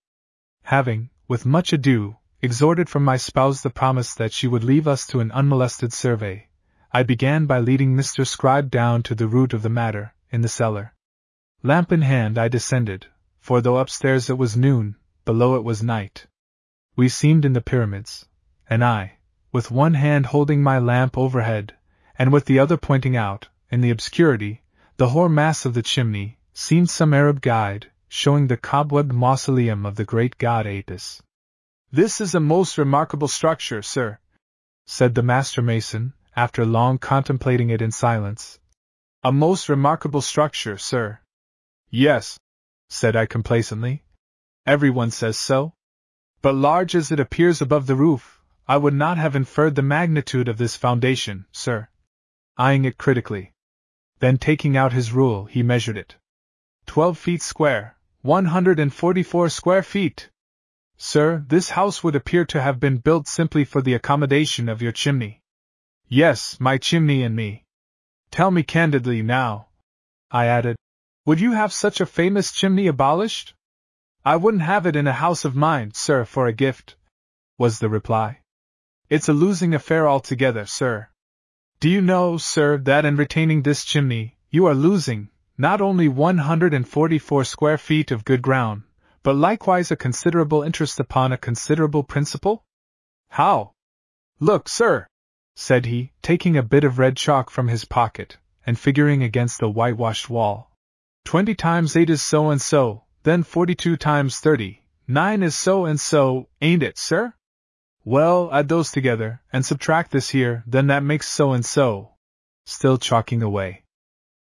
Having, with much ado, extorted from my spouse the promise that she would leave us to an unmolested survey, I began by leading Mr. Scribe down to the root of the matter, in the cellar. Lamp in hand I descended, for though upstairs it was noon, below it was night. We seemed in the pyramids, and I, with one hand holding my lamp overhead, and with the other pointing out, in the obscurity, the hoar mass of the chimney, seemed some Arab guide, showing the cobwebbed mausoleum of the great god Apis. This is a most remarkable structure, sir, said the master mason, after long contemplating it in silence. A most remarkable structure, sir. Yes, said I complacently. Everyone says so. But large as it appears above the roof, I would not have inferred the magnitude of this foundation, sir. Eyeing it critically. Then taking out his rule, he measured it. Twelve feet square, 144 square feet. Sir, this house would appear to have been built simply for the accommodation of your chimney. Yes, my chimney and me. Tell me candidly now, I added, would you have such a famous chimney abolished? I wouldn't have it in a house of mine, sir, for a gift, was the reply. It's a losing affair altogether, sir. Do you know, sir, that in retaining this chimney, you are losing, not only 144 square feet of good ground, but likewise a considerable interest upon a considerable principal? How? Look, sir, said he, taking a bit of red chalk from his pocket, and figuring against the whitewashed wall. Twenty times eight is so and so, then forty-two times thirty, nine is so and so, ain't it, sir? Well, add those together, and subtract this here, then that makes so and so. Still chalking away.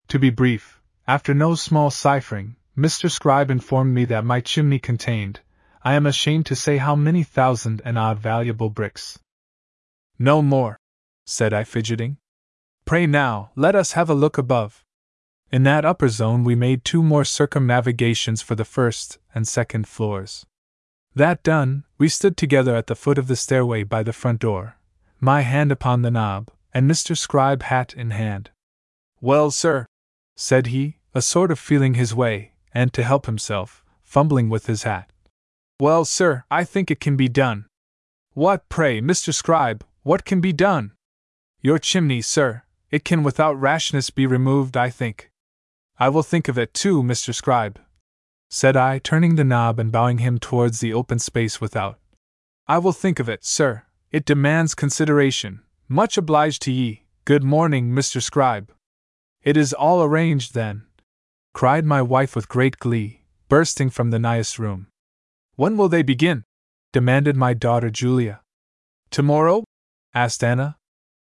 To be brief, after no small ciphering, Mr. Scribe informed me that my chimney contained, I am ashamed to say how many thousand and odd valuable bricks. No more, said I, fidgeting. Pray now, let us have a look above. In that upper zone, we made two more circumnavigations for the first and second floors. That done, we stood together at the foot of the stairway by the front door, my hand upon the knob, and Mr. Scribe hat in hand. Well, sir, said he, a sort of feeling his way, and to help himself, fumbling with his hat. Well, sir, I think it can be done. What, pray, Mr. Scribe, what can be done? Your chimney, sir, it can without rashness be removed, I think. I will think of it too, Mr. Scribe, said I, turning the knob and bowing him towards the open space without. I will think of it, sir. It demands consideration. Much obliged to ye. Good morning, Mr. Scribe. It is all arranged, then, cried my wife with great glee, bursting from the nighest room. When will they begin? demanded my daughter Julia. Tomorrow? asked Anna.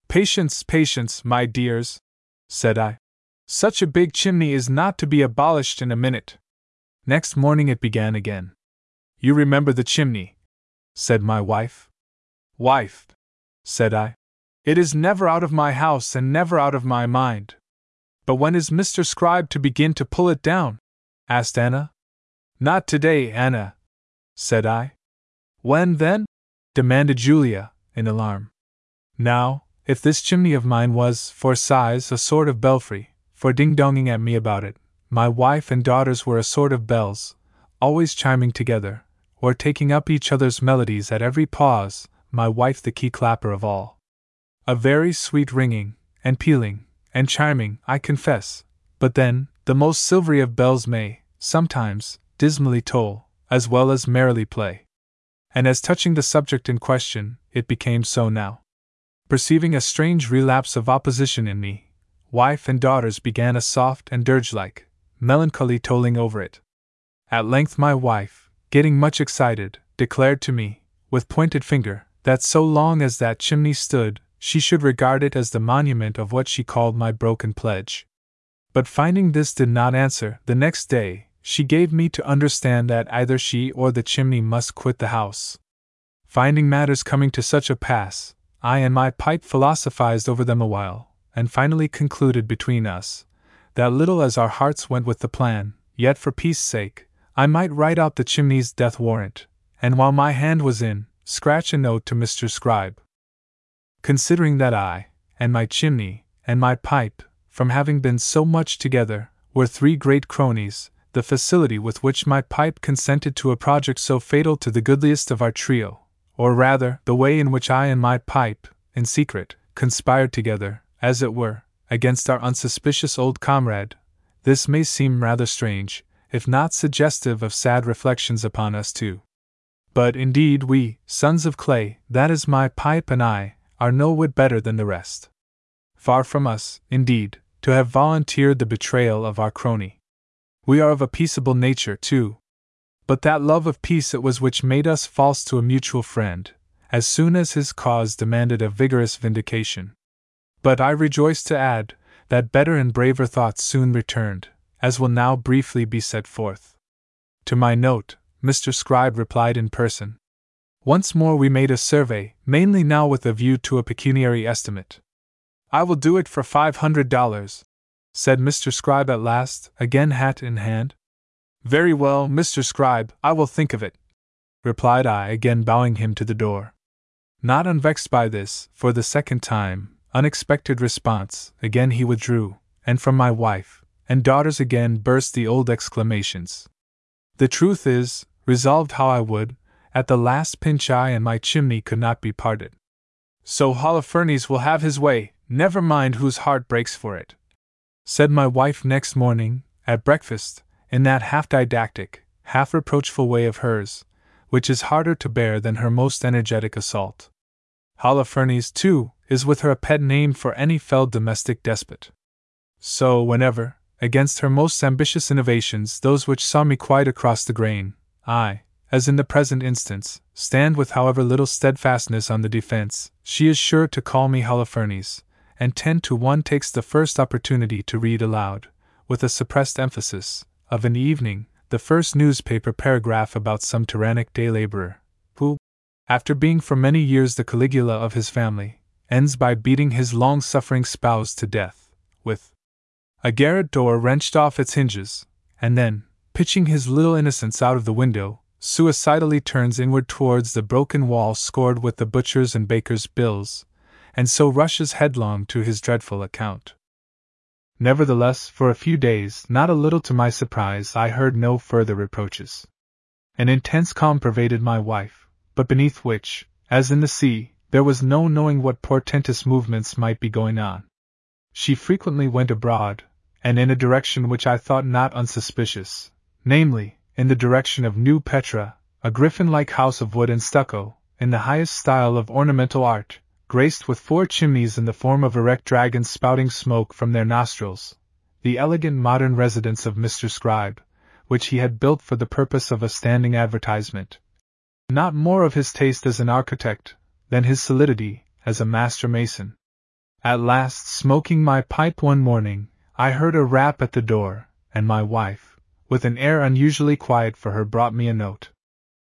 Patience, patience, my dears, said I. Such a big chimney is not to be abolished in a minute. Next morning it began again. You remember the chimney, said my wife. Wife, said I. It is never out of my house and never out of my mind. But when is Mr. Scribe to begin to pull it down? asked Anna. Not today, Anna, said I. When then? demanded Julia, in alarm. Now, if this chimney of mine was, for size, a sort of belfry, for ding donging at me about it, my wife and daughters were a sort of bells, always chiming together, or taking up each other's melodies at every pause, my wife the key clapper of all. A very sweet ringing, and pealing, and chiming, I confess, but then, the most silvery of bells may, sometimes, dismally toll, as well as merrily play. And as touching the subject in question, it became so now. Perceiving a strange relapse of opposition in me, wife and daughters began a soft and dirge like, melancholy tolling over it. At length, my wife, getting much excited, declared to me, with pointed finger, that so long as that chimney stood, she should regard it as the monument of what she called my broken pledge. But finding this did not answer, the next day, she gave me to understand that either she or the chimney must quit the house. Finding matters coming to such a pass, I and my pipe philosophized over them a while, and finally concluded between us that little as our hearts went with the plan, yet for peace sake, I might write out the chimney's death warrant, and while my hand was in, scratch a note to Mr. Scribe. Considering that I, and my chimney, and my pipe, from having been so much together, were three great cronies, the facility with which my pipe consented to a project so fatal to the goodliest of our trio, or rather, the way in which I and my pipe, in secret, conspired together, as it were, against our unsuspicious old comrade, this may seem rather strange, if not suggestive of sad reflections upon us too. But indeed, we, sons of clay, that is my pipe and I, are no whit better than the rest. Far from us, indeed, to have volunteered the betrayal of our crony. We are of a peaceable nature, too. But that love of peace it was which made us false to a mutual friend, as soon as his cause demanded a vigorous vindication. But I rejoice to add that better and braver thoughts soon returned, as will now briefly be set forth. To my note, Mr. Scribe replied in person. Once more we made a survey, mainly now with a view to a pecuniary estimate. I will do it for five hundred dollars, said Mr. Scribe at last, again hat in hand. Very well, Mr. Scribe, I will think of it, replied I, again bowing him to the door. Not unvexed by this, for the second time, unexpected response, again he withdrew, and from my wife and daughters again burst the old exclamations. The truth is, resolved how I would, at the last pinch I and my chimney could not be parted. So Holofernes will have his way, never mind whose heart breaks for it. Said my wife next morning, at breakfast, in that half didactic, half reproachful way of hers, which is harder to bear than her most energetic assault. Holofernes, too, is with her a pet name for any fell domestic despot. So, whenever, against her most ambitious innovations, those which saw me quite across the grain, I, as in the present instance, stand with however little steadfastness on the defense, she is sure to call me Holofernes, and ten to one takes the first opportunity to read aloud, with a suppressed emphasis, of an evening, the first newspaper paragraph about some tyrannic day laborer, after being for many years the Caligula of his family, ends by beating his long suffering spouse to death, with A garret door wrenched off its hinges, and then, pitching his little innocents out of the window, suicidally turns inward towards the broken wall scored with the butcher's and baker's bills, and so rushes headlong to his dreadful account. Nevertheless, for a few days, not a little to my surprise, I heard no further reproaches. An intense calm pervaded my wife, but beneath which, as in the sea, there was no knowing what portentous movements might be going on. She frequently went abroad, and in a direction which I thought not unsuspicious, namely, in the direction of New Petra, a griffin like house of wood and stucco, in the highest style of ornamental art, graced with four chimneys in the form of erect dragons spouting smoke from their nostrils, the elegant modern residence of Mr. Scribe, which he had built for the purpose of a standing advertisement. Not more of his taste as an architect than his solidity as a master mason. At last, smoking my pipe one morning, I heard a rap at the door, and my wife, with an air unusually quiet for her, brought me a note.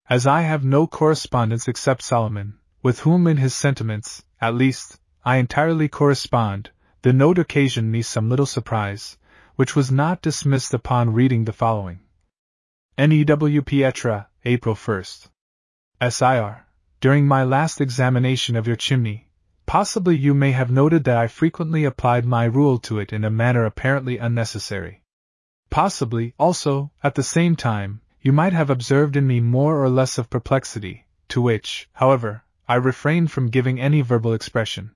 As I have no correspondence except Solomon, with whom in his sentiments, at least, I entirely correspond, the note occasioned me some little surprise, which was not dismissed upon reading the following. N.E.W. Petra, April 1st. S.I.R. During my last examination of your chimney, possibly you may have noted that I frequently applied my rule to it in a manner apparently unnecessary. Possibly, also, at the same time, you might have observed in me more or less of perplexity, to which, however, I refrained from giving any verbal expression.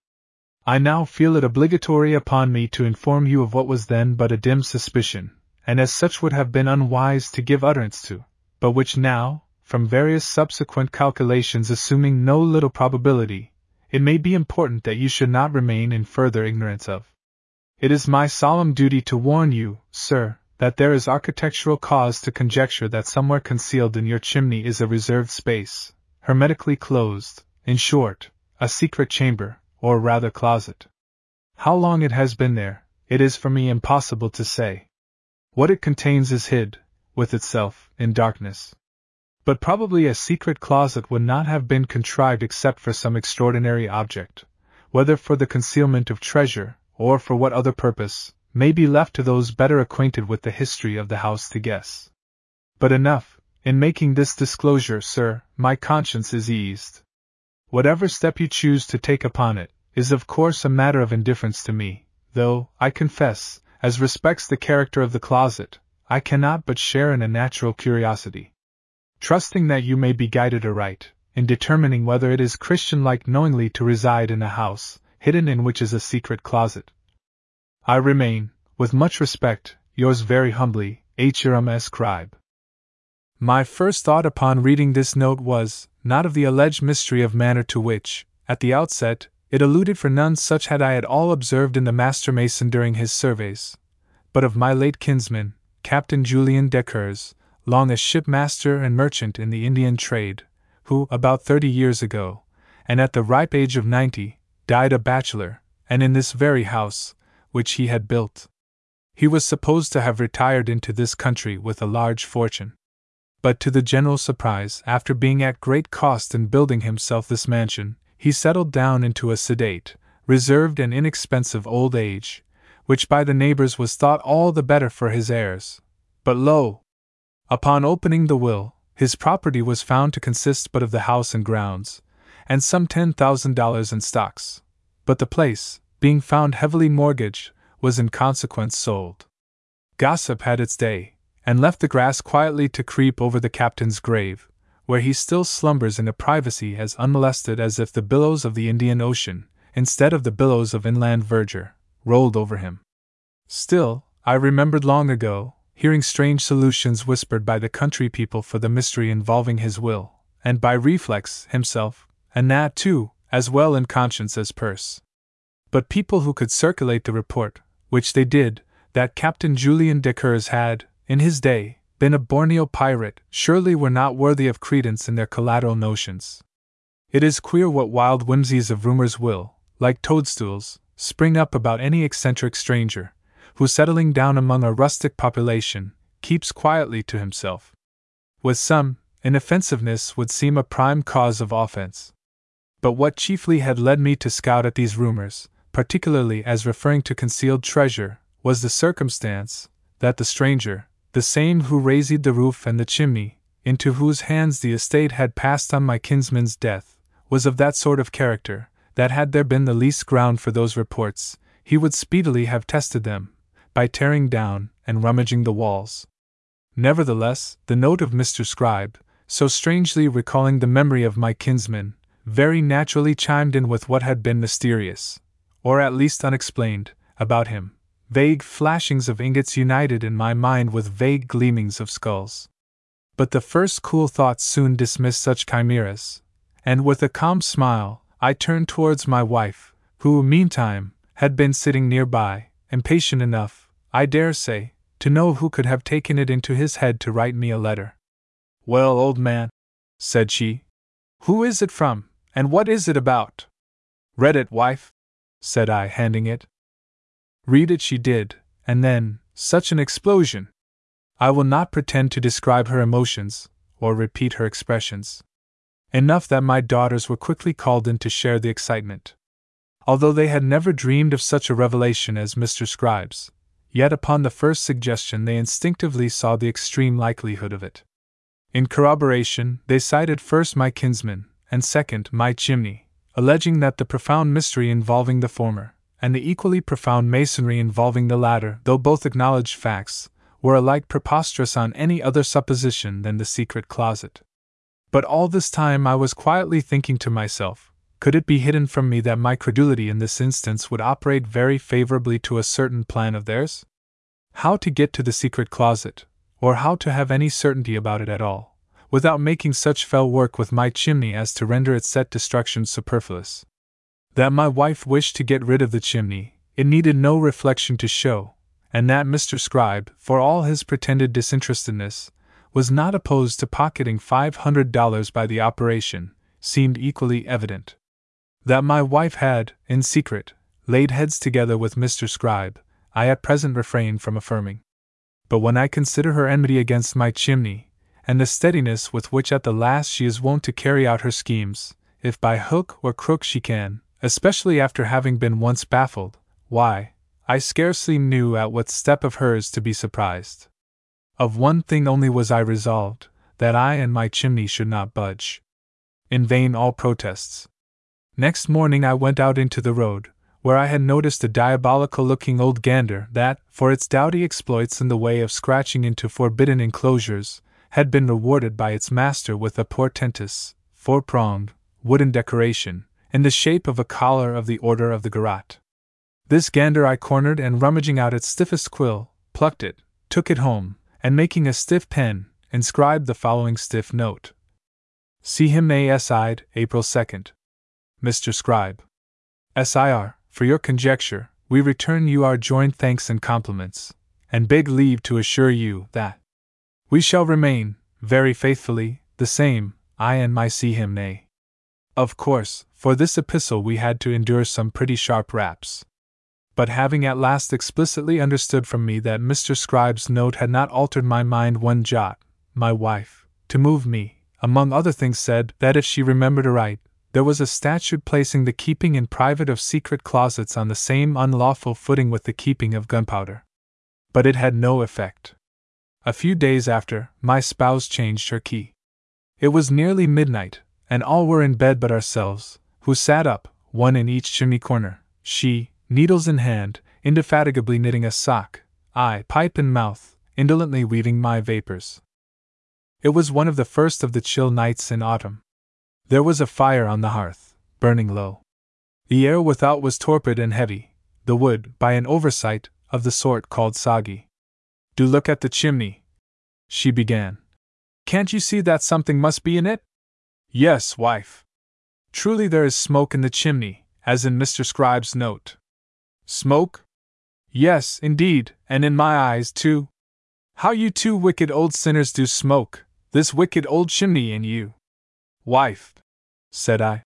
I now feel it obligatory upon me to inform you of what was then but a dim suspicion, and as such would have been unwise to give utterance to, but which now, from various subsequent calculations assuming no little probability, it may be important that you should not remain in further ignorance of. It is my solemn duty to warn you, sir, that there is architectural cause to conjecture that somewhere concealed in your chimney is a reserved space, hermetically closed, in short, a secret chamber, or rather closet. How long it has been there, it is for me impossible to say. What it contains is hid, with itself, in darkness. But probably a secret closet would not have been contrived except for some extraordinary object, whether for the concealment of treasure, or for what other purpose, may be left to those better acquainted with the history of the house to guess. But enough, in making this disclosure, sir, my conscience is eased. Whatever step you choose to take upon it, is of course a matter of indifference to me, though, I confess, as respects the character of the closet, I cannot but share in a natural curiosity. Trusting that you may be guided aright, in determining whether it is Christian like knowingly to reside in a house, hidden in which is a secret closet, I remain, with much respect, yours very humbly, Hiram S. Scribe. My first thought upon reading this note was, not of the alleged mystery of manner to which, at the outset, it alluded, for none such had I at all observed in the master mason during his surveys, but of my late kinsman, Captain Julian Dacres, long a shipmaster and merchant in the Indian trade, who, about thirty years ago, and at the ripe age of ninety, died a bachelor, and in this very house, which he had built. He was supposed to have retired into this country with a large fortune. But to the general surprise, after being at great cost in building himself this mansion, he settled down into a sedate, reserved, and inexpensive old age, which by the neighbors was thought all the better for his heirs. But lo! Upon opening the will, his property was found to consist but of the house and grounds, and some ten thousand dollars in stocks. But the place, being found heavily mortgaged, was in consequence sold. Gossip had its day, and left the grass quietly to creep over the captain's grave, where he still slumbers in a privacy as unmolested as if the billows of the Indian Ocean, instead of the billows of inland verdure, rolled over him. Still, I remembered long ago, hearing strange solutions whispered by the country people for the mystery involving his will, and by reflex, himself, and that too, as well in conscience as purse. But people who could circulate the report, which they did, that Captain Julian Dacres had, in his day, been a Borneo pirate, surely were not worthy of credence in their collateral notions. It is queer what wild whimsies of rumors will, like toadstools, spring up about any eccentric stranger, who settling down among a rustic population, keeps quietly to himself. With some, inoffensiveness would seem a prime cause of offense. But what chiefly had led me to scout at these rumors, particularly as referring to concealed treasure, was the circumstance that the stranger, the same who raised the roof and the chimney, into whose hands the estate had passed on my kinsman's death, was of that sort of character that had there been the least ground for those reports, he would speedily have tested them, by tearing down and rummaging the walls. Nevertheless, the note of Mr. Scribe, so strangely recalling the memory of my kinsman, very naturally chimed in with what had been mysterious, or at least unexplained, about him. Vague flashings of ingots united in my mind with vague gleamings of skulls. But the first cool thoughts soon dismissed such chimeras, and with a calm smile, I turned towards my wife, who, meantime, had been sitting near by, impatient enough, I dare say, to know who could have taken it into his head to write me a letter. Well, old man, said she, who is it from, and what is it about? Read it, wife, said I, handing it. Read it she did, and then, such an explosion! I will not pretend to describe her emotions, or repeat her expressions. Enough that my daughters were quickly called in to share the excitement. Although they had never dreamed of such a revelation as Mr. Scribe's, yet upon the first suggestion they instinctively saw the extreme likelihood of it. In corroboration, they cited first my kinsman, and second, my chimney, alleging that the profound mystery involving the former, and the equally profound masonry involving the latter, though both acknowledged facts, were alike preposterous on any other supposition than the secret closet. But all this time I was quietly thinking to myself, could it be hidden from me that my credulity in this instance would operate very favorably to a certain plan of theirs? How to get to the secret closet, or how to have any certainty about it at all, without making such fell work with my chimney as to render its set destruction superfluous. That my wife wished to get rid of the chimney, it needed no reflection to show, and that Mr. Scribe, for all his pretended disinterestedness, was not opposed to pocketing five hundred dollars by the operation, seemed equally evident. That my wife had, in secret, laid heads together with Mr. Scribe, I at present refrain from affirming. But when I consider her enmity against my chimney, and the steadiness with which at the last she is wont to carry out her schemes, if by hook or crook she can, especially after having been once baffled, why, I scarcely knew at what step of hers to be surprised. Of one thing only was I resolved that I and my chimney should not budge. In vain all protests. Next morning I went out into the road, where I had noticed a diabolical looking old gander that, for its doughty exploits in the way of scratching into forbidden enclosures, had been rewarded by its master with a portentous, four pronged, wooden decoration, in the shape of a collar of the Order of the Garrote. This gander I cornered and rummaging out its stiffest quill, plucked it, took it home, and making a stiff pen, inscribed the following stiff note. See him May S.I.'d, April 2nd. Mr. Scribe. S.I.R. For your conjecture, we return you our joint thanks and compliments, and beg leave to assure you that we shall remain, very faithfully, the same, I and my see him nay. Of course, for this epistle we had to endure some pretty sharp raps. But having at last explicitly understood from me that Mr. Scribe's note had not altered my mind one jot, my wife, to move me, among other things, said that if she remembered aright, there was a statute placing the keeping in private of secret closets on the same unlawful footing with the keeping of gunpowder. But it had no effect. A few days after, my spouse changed her key. It was nearly midnight, and all were in bed but ourselves, who sat up, one in each chimney corner, she, needles in hand, indefatigably knitting a sock, I, pipe in mouth, indolently weaving my vapors. It was one of the first of the chill nights in autumn. There was a fire on the hearth, burning low. The air without was torpid and heavy, the wood, by an oversight, of the sort called soggy. Do look at the chimney, she began. Can't you see that something must be in it? Yes, wife. Truly there is smoke in the chimney, as in Mr. Scribe's note. Smoke? Yes, indeed, and in my eyes, too. How you two wicked old sinners do smoke, this wicked old chimney and you. Wife, said I.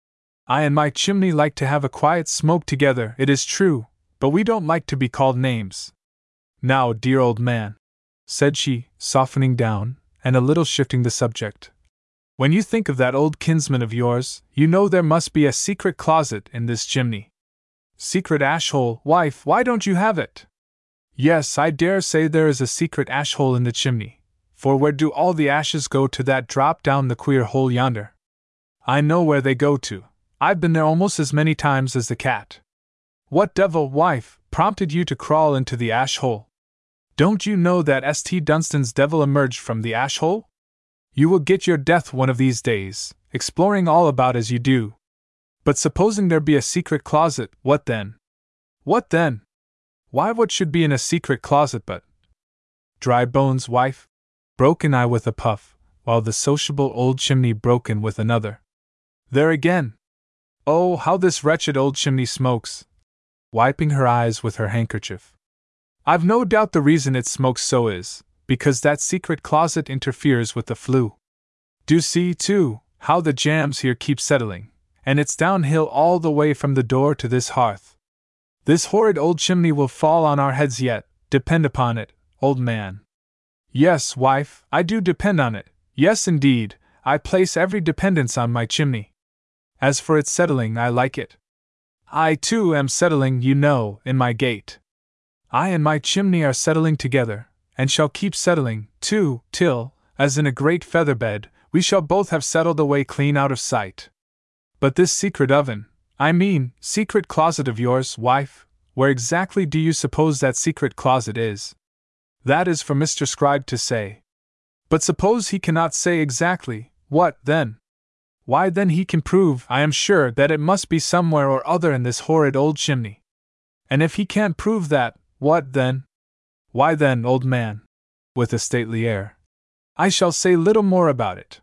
I and my chimney like to have a quiet smoke together, it is true, but we don't like to be called names. Now, dear old man, said she, softening down, and a little shifting the subject. When you think of that old kinsman of yours, you know there must be a secret closet in this chimney. Secret ash hole, wife, why don't you have it? Yes, I dare say there is a secret ash hole in the chimney, for where do all the ashes go to that drop down the queer hole yonder? I know where they go to. I've been there almost as many times as the cat. What devil, wife, prompted you to crawl into the ash hole? Don't you know that St. Dunstan's devil emerged from the ash hole? You will get your death one of these days, exploring all about as you do. But supposing there be a secret closet, what then? What then? Why, what should be in a secret closet but dry bones, wife? Broke in I with a puff, while the sociable old chimney broke in with another. There again! Oh, how this wretched old chimney smokes! Wiping her eyes with her handkerchief. I've no doubt the reason it smokes so is, because that secret closet interferes with the flue. Do see, too, how the jambs here keep settling, and it's downhill all the way from the door to this hearth. This horrid old chimney will fall on our heads yet, depend upon it, old man. Yes, wife, I do depend on it. Yes, indeed, I place every dependence on my chimney. As for its settling, I like it. I, too, am settling, you know, in my gait. I and my chimney are settling together, and shall keep settling, too, till, as in a great feather bed, we shall both have settled away clean out of sight. But this secret oven, I mean, secret closet of yours, wife, where exactly do you suppose that secret closet is? That is for Mr. Scribe to say. But suppose he cannot say exactly, what, then? Why, then he can prove, I am sure, that it must be somewhere or other in this horrid old chimney. And if he can't prove that, what then? Why then, old man, with a stately air, I shall say little more about it.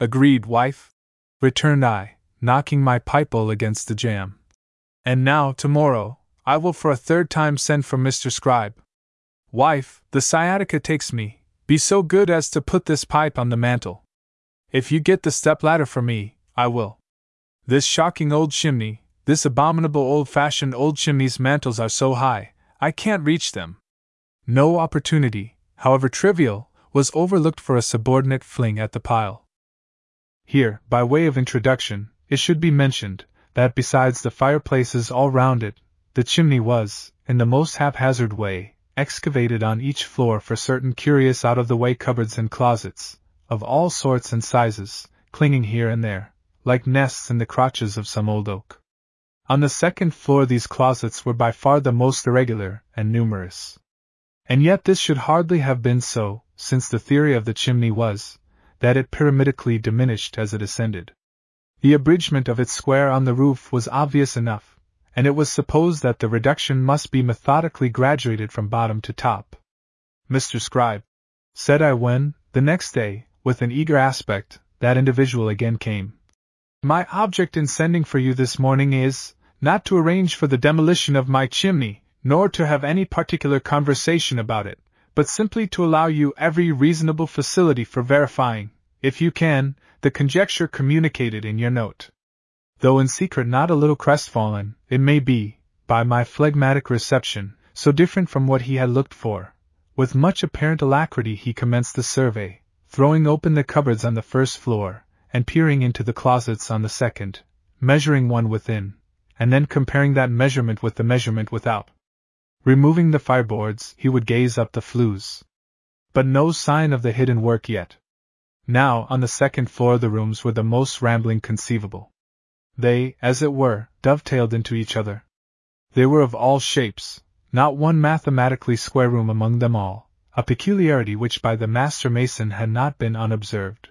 Agreed, wife, returned I, knocking my pipe bowl against the jamb. And now, tomorrow, I will for a third time send for Mr. Scribe. Wife, the sciatica takes me, be so good as to put this pipe on the mantel. If you get the step ladder for me, I will. This shocking old chimney, this abominable old fashioned old chimney's mantels are so high, I can't reach them. No opportunity, however trivial, was overlooked for a subordinate fling at the pile. Here, by way of introduction, it should be mentioned that besides the fireplaces all round it, the chimney was, in the most haphazard way, excavated on each floor for certain curious out of the way cupboards and closets, of all sorts and sizes, clinging here and there, like nests in the crotches of some old oak. On the second floor, these closets were by far the most irregular and numerous. And yet this should hardly have been so, since the theory of the chimney was that it pyramidically diminished as it ascended. The abridgment of its square on the roof was obvious enough, and it was supposed that the reduction must be methodically graduated from bottom to top. Mr. Scribe, said I when, the next day, with an eager aspect, that individual again came. My object in sending for you this morning is, not to arrange for the demolition of my chimney, nor to have any particular conversation about it, but simply to allow you every reasonable facility for verifying, if you can, the conjecture communicated in your note. Though in secret not a little crestfallen, it may be, by my phlegmatic reception, so different from what he had looked for. With much apparent alacrity he commenced the survey, throwing open the cupboards on the first floor, and peering into the closets on the second, measuring one within, and then comparing that measurement with the measurement without. Removing the fireboards, he would gaze up the flues. But no sign of the hidden work yet. Now, on the second floor, the rooms were the most rambling conceivable. They, as it were, dovetailed into each other. They were of all shapes, not one mathematically square room among them all, a peculiarity which by the master mason had not been unobserved.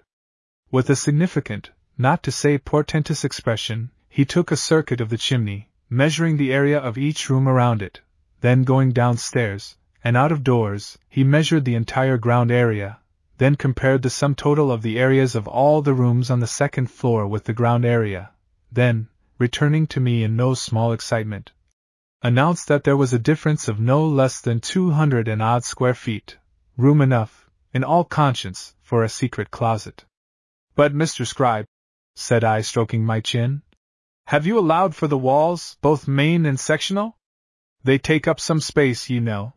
With a significant, not to say portentous expression, he took a circuit of the chimney, measuring the area of each room around it, then going downstairs, and out of doors, he measured the entire ground area, then compared the sum total of the areas of all the rooms on the second floor with the ground area, then, returning to me in no small excitement, announced that there was a difference of no less than two hundred and odd square feet, room enough, in all conscience, for a secret closet. But, Mr. Scribe, said I, stroking my chin, have you allowed for the walls, both main and sectional? They take up some space, you know.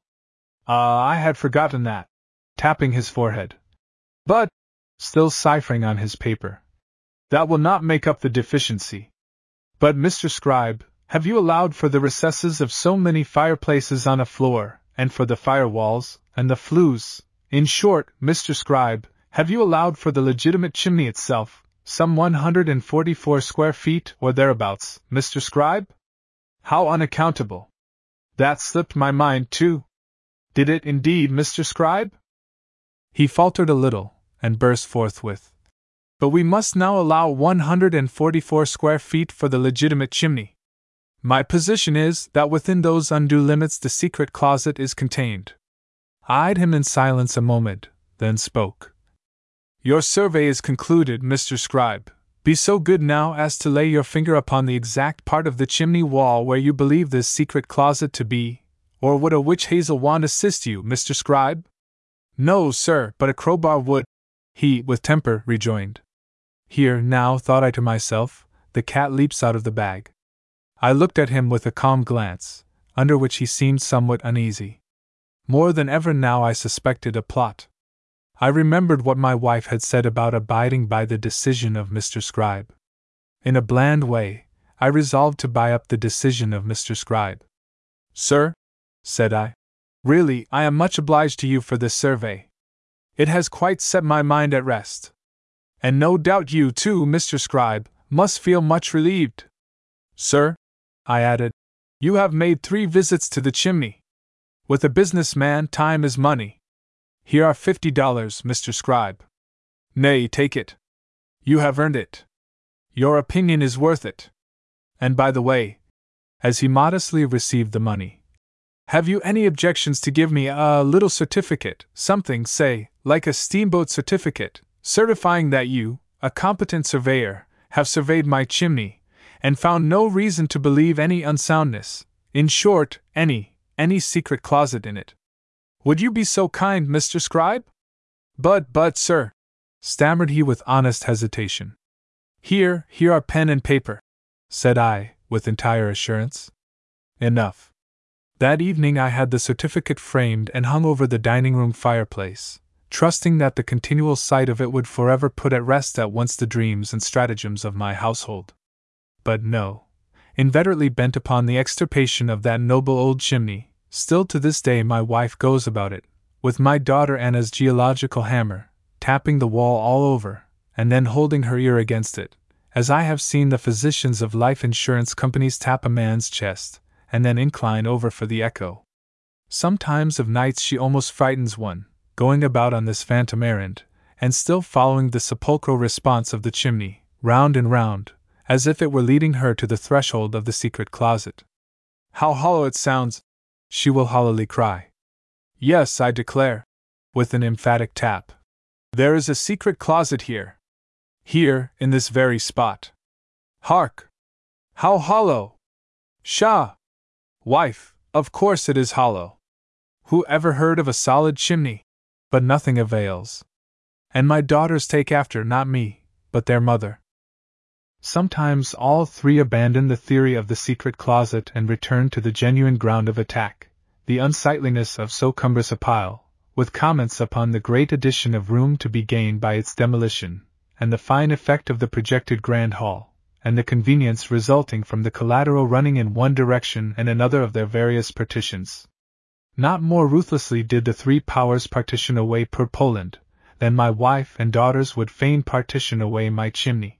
Ah, uh, I had forgotten that. Tapping his forehead. But, still ciphering on his paper. That will not make up the deficiency. But, Mr. Scribe, have you allowed for the recesses of so many fireplaces on a floor, and for the firewalls, and the flues. In short, Mr. Scribe, have you allowed for the legitimate chimney itself, some 144 square feet or thereabouts, Mr. Scribe? How unaccountable! That slipped my mind, too. Did it indeed, Mr. Scribe? He faltered a little, and burst forth with, But we must now allow 144 square feet for the legitimate chimney. My position is that within those undue limits the secret closet is contained. I eyed him in silence a moment, then spoke. Your survey is concluded, Mr. Scribe. Be so good now as to lay your finger upon the exact part of the chimney wall where you believe this secret closet to be, or would a witch hazel wand assist you, Mr. Scribe? No, sir, but a crowbar would, he, with temper, rejoined. Here, now, thought I to myself, the cat leaps out of the bag. I looked at him with a calm glance, under which he seemed somewhat uneasy. More than ever now I suspected a plot. I remembered what my wife had said about abiding by the decision of Mr. Scribe. In a bland way, I resolved to buy up the decision of Mr. Scribe. Sir, said I, really, I am much obliged to you for this survey. It has quite set my mind at rest. And no doubt you, too, Mr. Scribe, must feel much relieved. Sir, I added, you have made three visits to the chimney. With a businessman, time is money. Here are fifty dollars, Mr. Scribe. Nay, take it. You have earned it. Your opinion is worth it. And by the way, as he modestly received the money, have you any objections to give me a little certificate, something, say, like a steamboat certificate, certifying that you, a competent surveyor, have surveyed my chimney, and found no reason to believe any unsoundness, in short, any, any secret closet in it. Would you be so kind, Mr. Scribe? But, but, sir, stammered he with honest hesitation. Here, here are pen and paper, said I, with entire assurance. Enough. That evening I had the certificate framed and hung over the dining room fireplace, trusting that the continual sight of it would forever put at rest at once the dreams and stratagems of my household. But no. Inveterately bent upon the extirpation of that noble old chimney, still to this day my wife goes about it, with my daughter Anna's geological hammer, tapping the wall all over, and then holding her ear against it, as I have seen the physicians of life insurance companies tap a man's chest, and then incline over for the echo. Sometimes of nights she almost frightens one, going about on this phantom errand, and still following the sepulchral response of the chimney, round and round, as if it were leading her to the threshold of the secret closet. How hollow it sounds! She will hollowly cry. Yes, I declare, with an emphatic tap. There is a secret closet here. Here, in this very spot. Hark! How hollow! Pshaw! Wife, of course it is hollow. Who ever heard of a solid chimney? But nothing avails. And my daughters take after not me, but their mother. Sometimes all three abandon the theory of the secret closet and return to the genuine ground of attack, the unsightliness of so cumbrous a pile, with comments upon the great addition of room to be gained by its demolition, and the fine effect of the projected grand hall, and the convenience resulting from the collateral running in one direction and another of their various partitions. Not more ruthlessly did the three powers partition away per Poland, than my wife and daughters would fain partition away my chimney.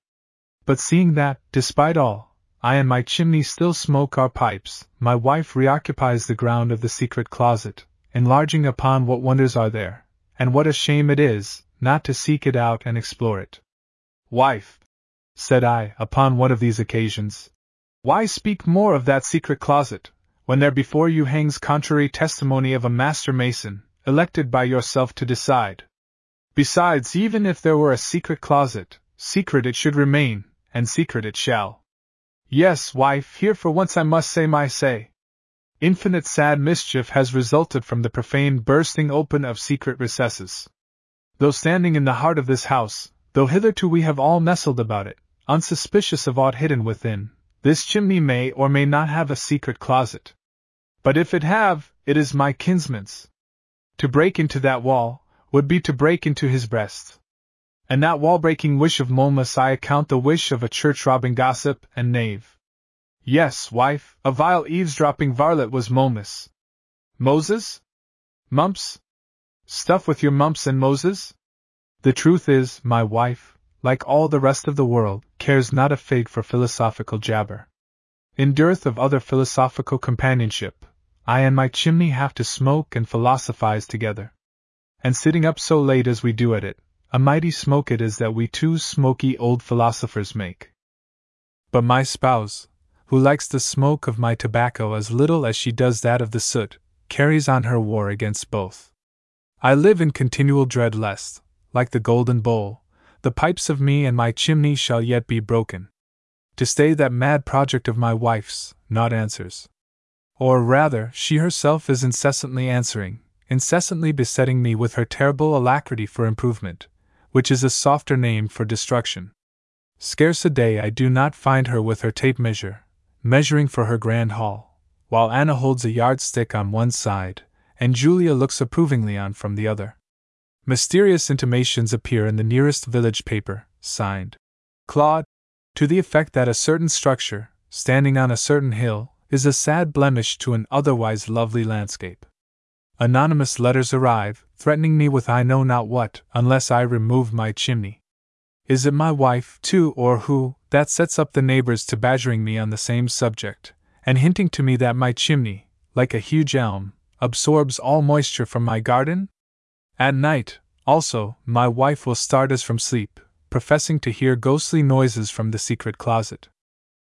But seeing that, despite all, I and my chimney still smoke our pipes, my wife reoccupies the ground of the secret closet, enlarging upon what wonders are there, and what a shame it is, not to seek it out and explore it. Wife, said I, upon one of these occasions, why speak more of that secret closet, when there before you hangs contrary testimony of a master mason, elected by yourself to decide? Besides, even if there were a secret closet, secret it should remain, and secret it shall. Yes, wife, here for once I must say my say. Infinite sad mischief has resulted from the profane bursting open of secret recesses. Though standing in the heart of this house, though hitherto we have all nestled about it, unsuspicious of aught hidden within, this chimney may or may not have a secret closet. But if it have, it is my kinsman's. To break into that wall, would be to break into his breast and that wall-breaking wish of Momus I account the wish of a church-robbing gossip and knave. Yes, wife, a vile eavesdropping varlet was Momus. Moses? Mumps? Stuff with your mumps and Moses? The truth is, my wife, like all the rest of the world, cares not a fig for philosophical jabber. In dearth of other philosophical companionship, I and my chimney have to smoke and philosophize together. And sitting up so late as we do at it, a mighty smoke it is that we two smoky old philosophers make. But my spouse, who likes the smoke of my tobacco as little as she does that of the soot, carries on her war against both. I live in continual dread lest, like the golden bowl, the pipes of me and my chimney shall yet be broken. To stay that mad project of my wife's, not answers. Or rather, she herself is incessantly answering, incessantly besetting me with her terrible alacrity for improvement, which is a softer name for destruction. Scarce a day I do not find her with her tape measure, measuring for her grand hall, while Anna holds a yardstick on one side, and Julia looks approvingly on from the other. Mysterious intimations appear in the nearest village paper, signed Claude, to the effect that a certain structure, standing on a certain hill, is a sad blemish to an otherwise lovely landscape. Anonymous letters arrive, threatening me with I know not what, unless I remove my chimney. Is it my wife, too, or who, that sets up the neighbors to badgering me on the same subject, and hinting to me that my chimney, like a huge elm, absorbs all moisture from my garden? At night, also, my wife will start us from sleep, professing to hear ghostly noises from the secret closet.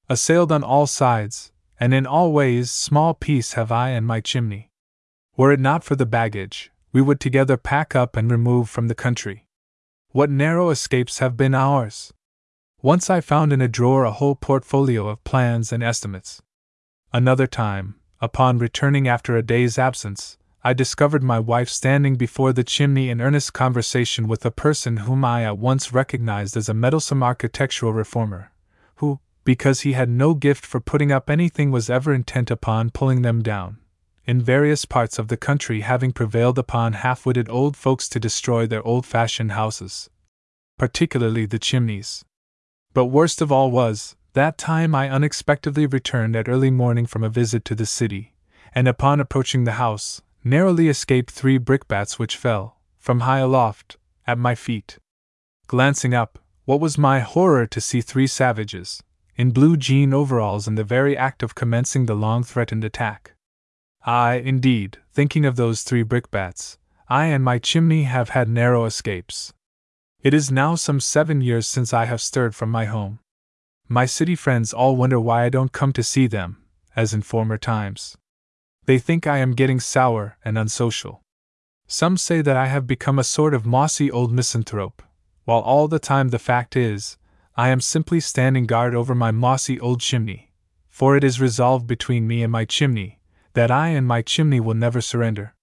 Assailed on all sides, and in all ways, small peace have I and my chimney. Were it not for the baggage, we would together pack up and remove from the country. What narrow escapes have been ours! Once I found in a drawer a whole portfolio of plans and estimates. Another time, upon returning after a day's absence, I discovered my wife standing before the chimney in earnest conversation with a person whom I at once recognized as a meddlesome architectural reformer, who, because he had no gift for putting up anything, was ever intent upon pulling them down in various parts of the country having prevailed upon half witted old folks to destroy their old fashioned houses, particularly the chimneys. But worst of all was, that time I unexpectedly returned at early morning from a visit to the city, and upon approaching the house, narrowly escaped three brickbats which fell, from high aloft, at my feet. Glancing up, what was my horror to see three savages, in blue jean overalls in the very act of commencing the long threatened attack. I, indeed, thinking of those three brickbats, I and my chimney have had narrow escapes. It is now some seven years since I have stirred from my home. My city friends all wonder why I don't come to see them, as in former times. They think I am getting sour and unsocial. Some say that I have become a sort of mossy old misanthrope, while all the time the fact is, I am simply standing guard over my mossy old chimney, for it is resolved between me and my chimney that I and my chimney will never surrender.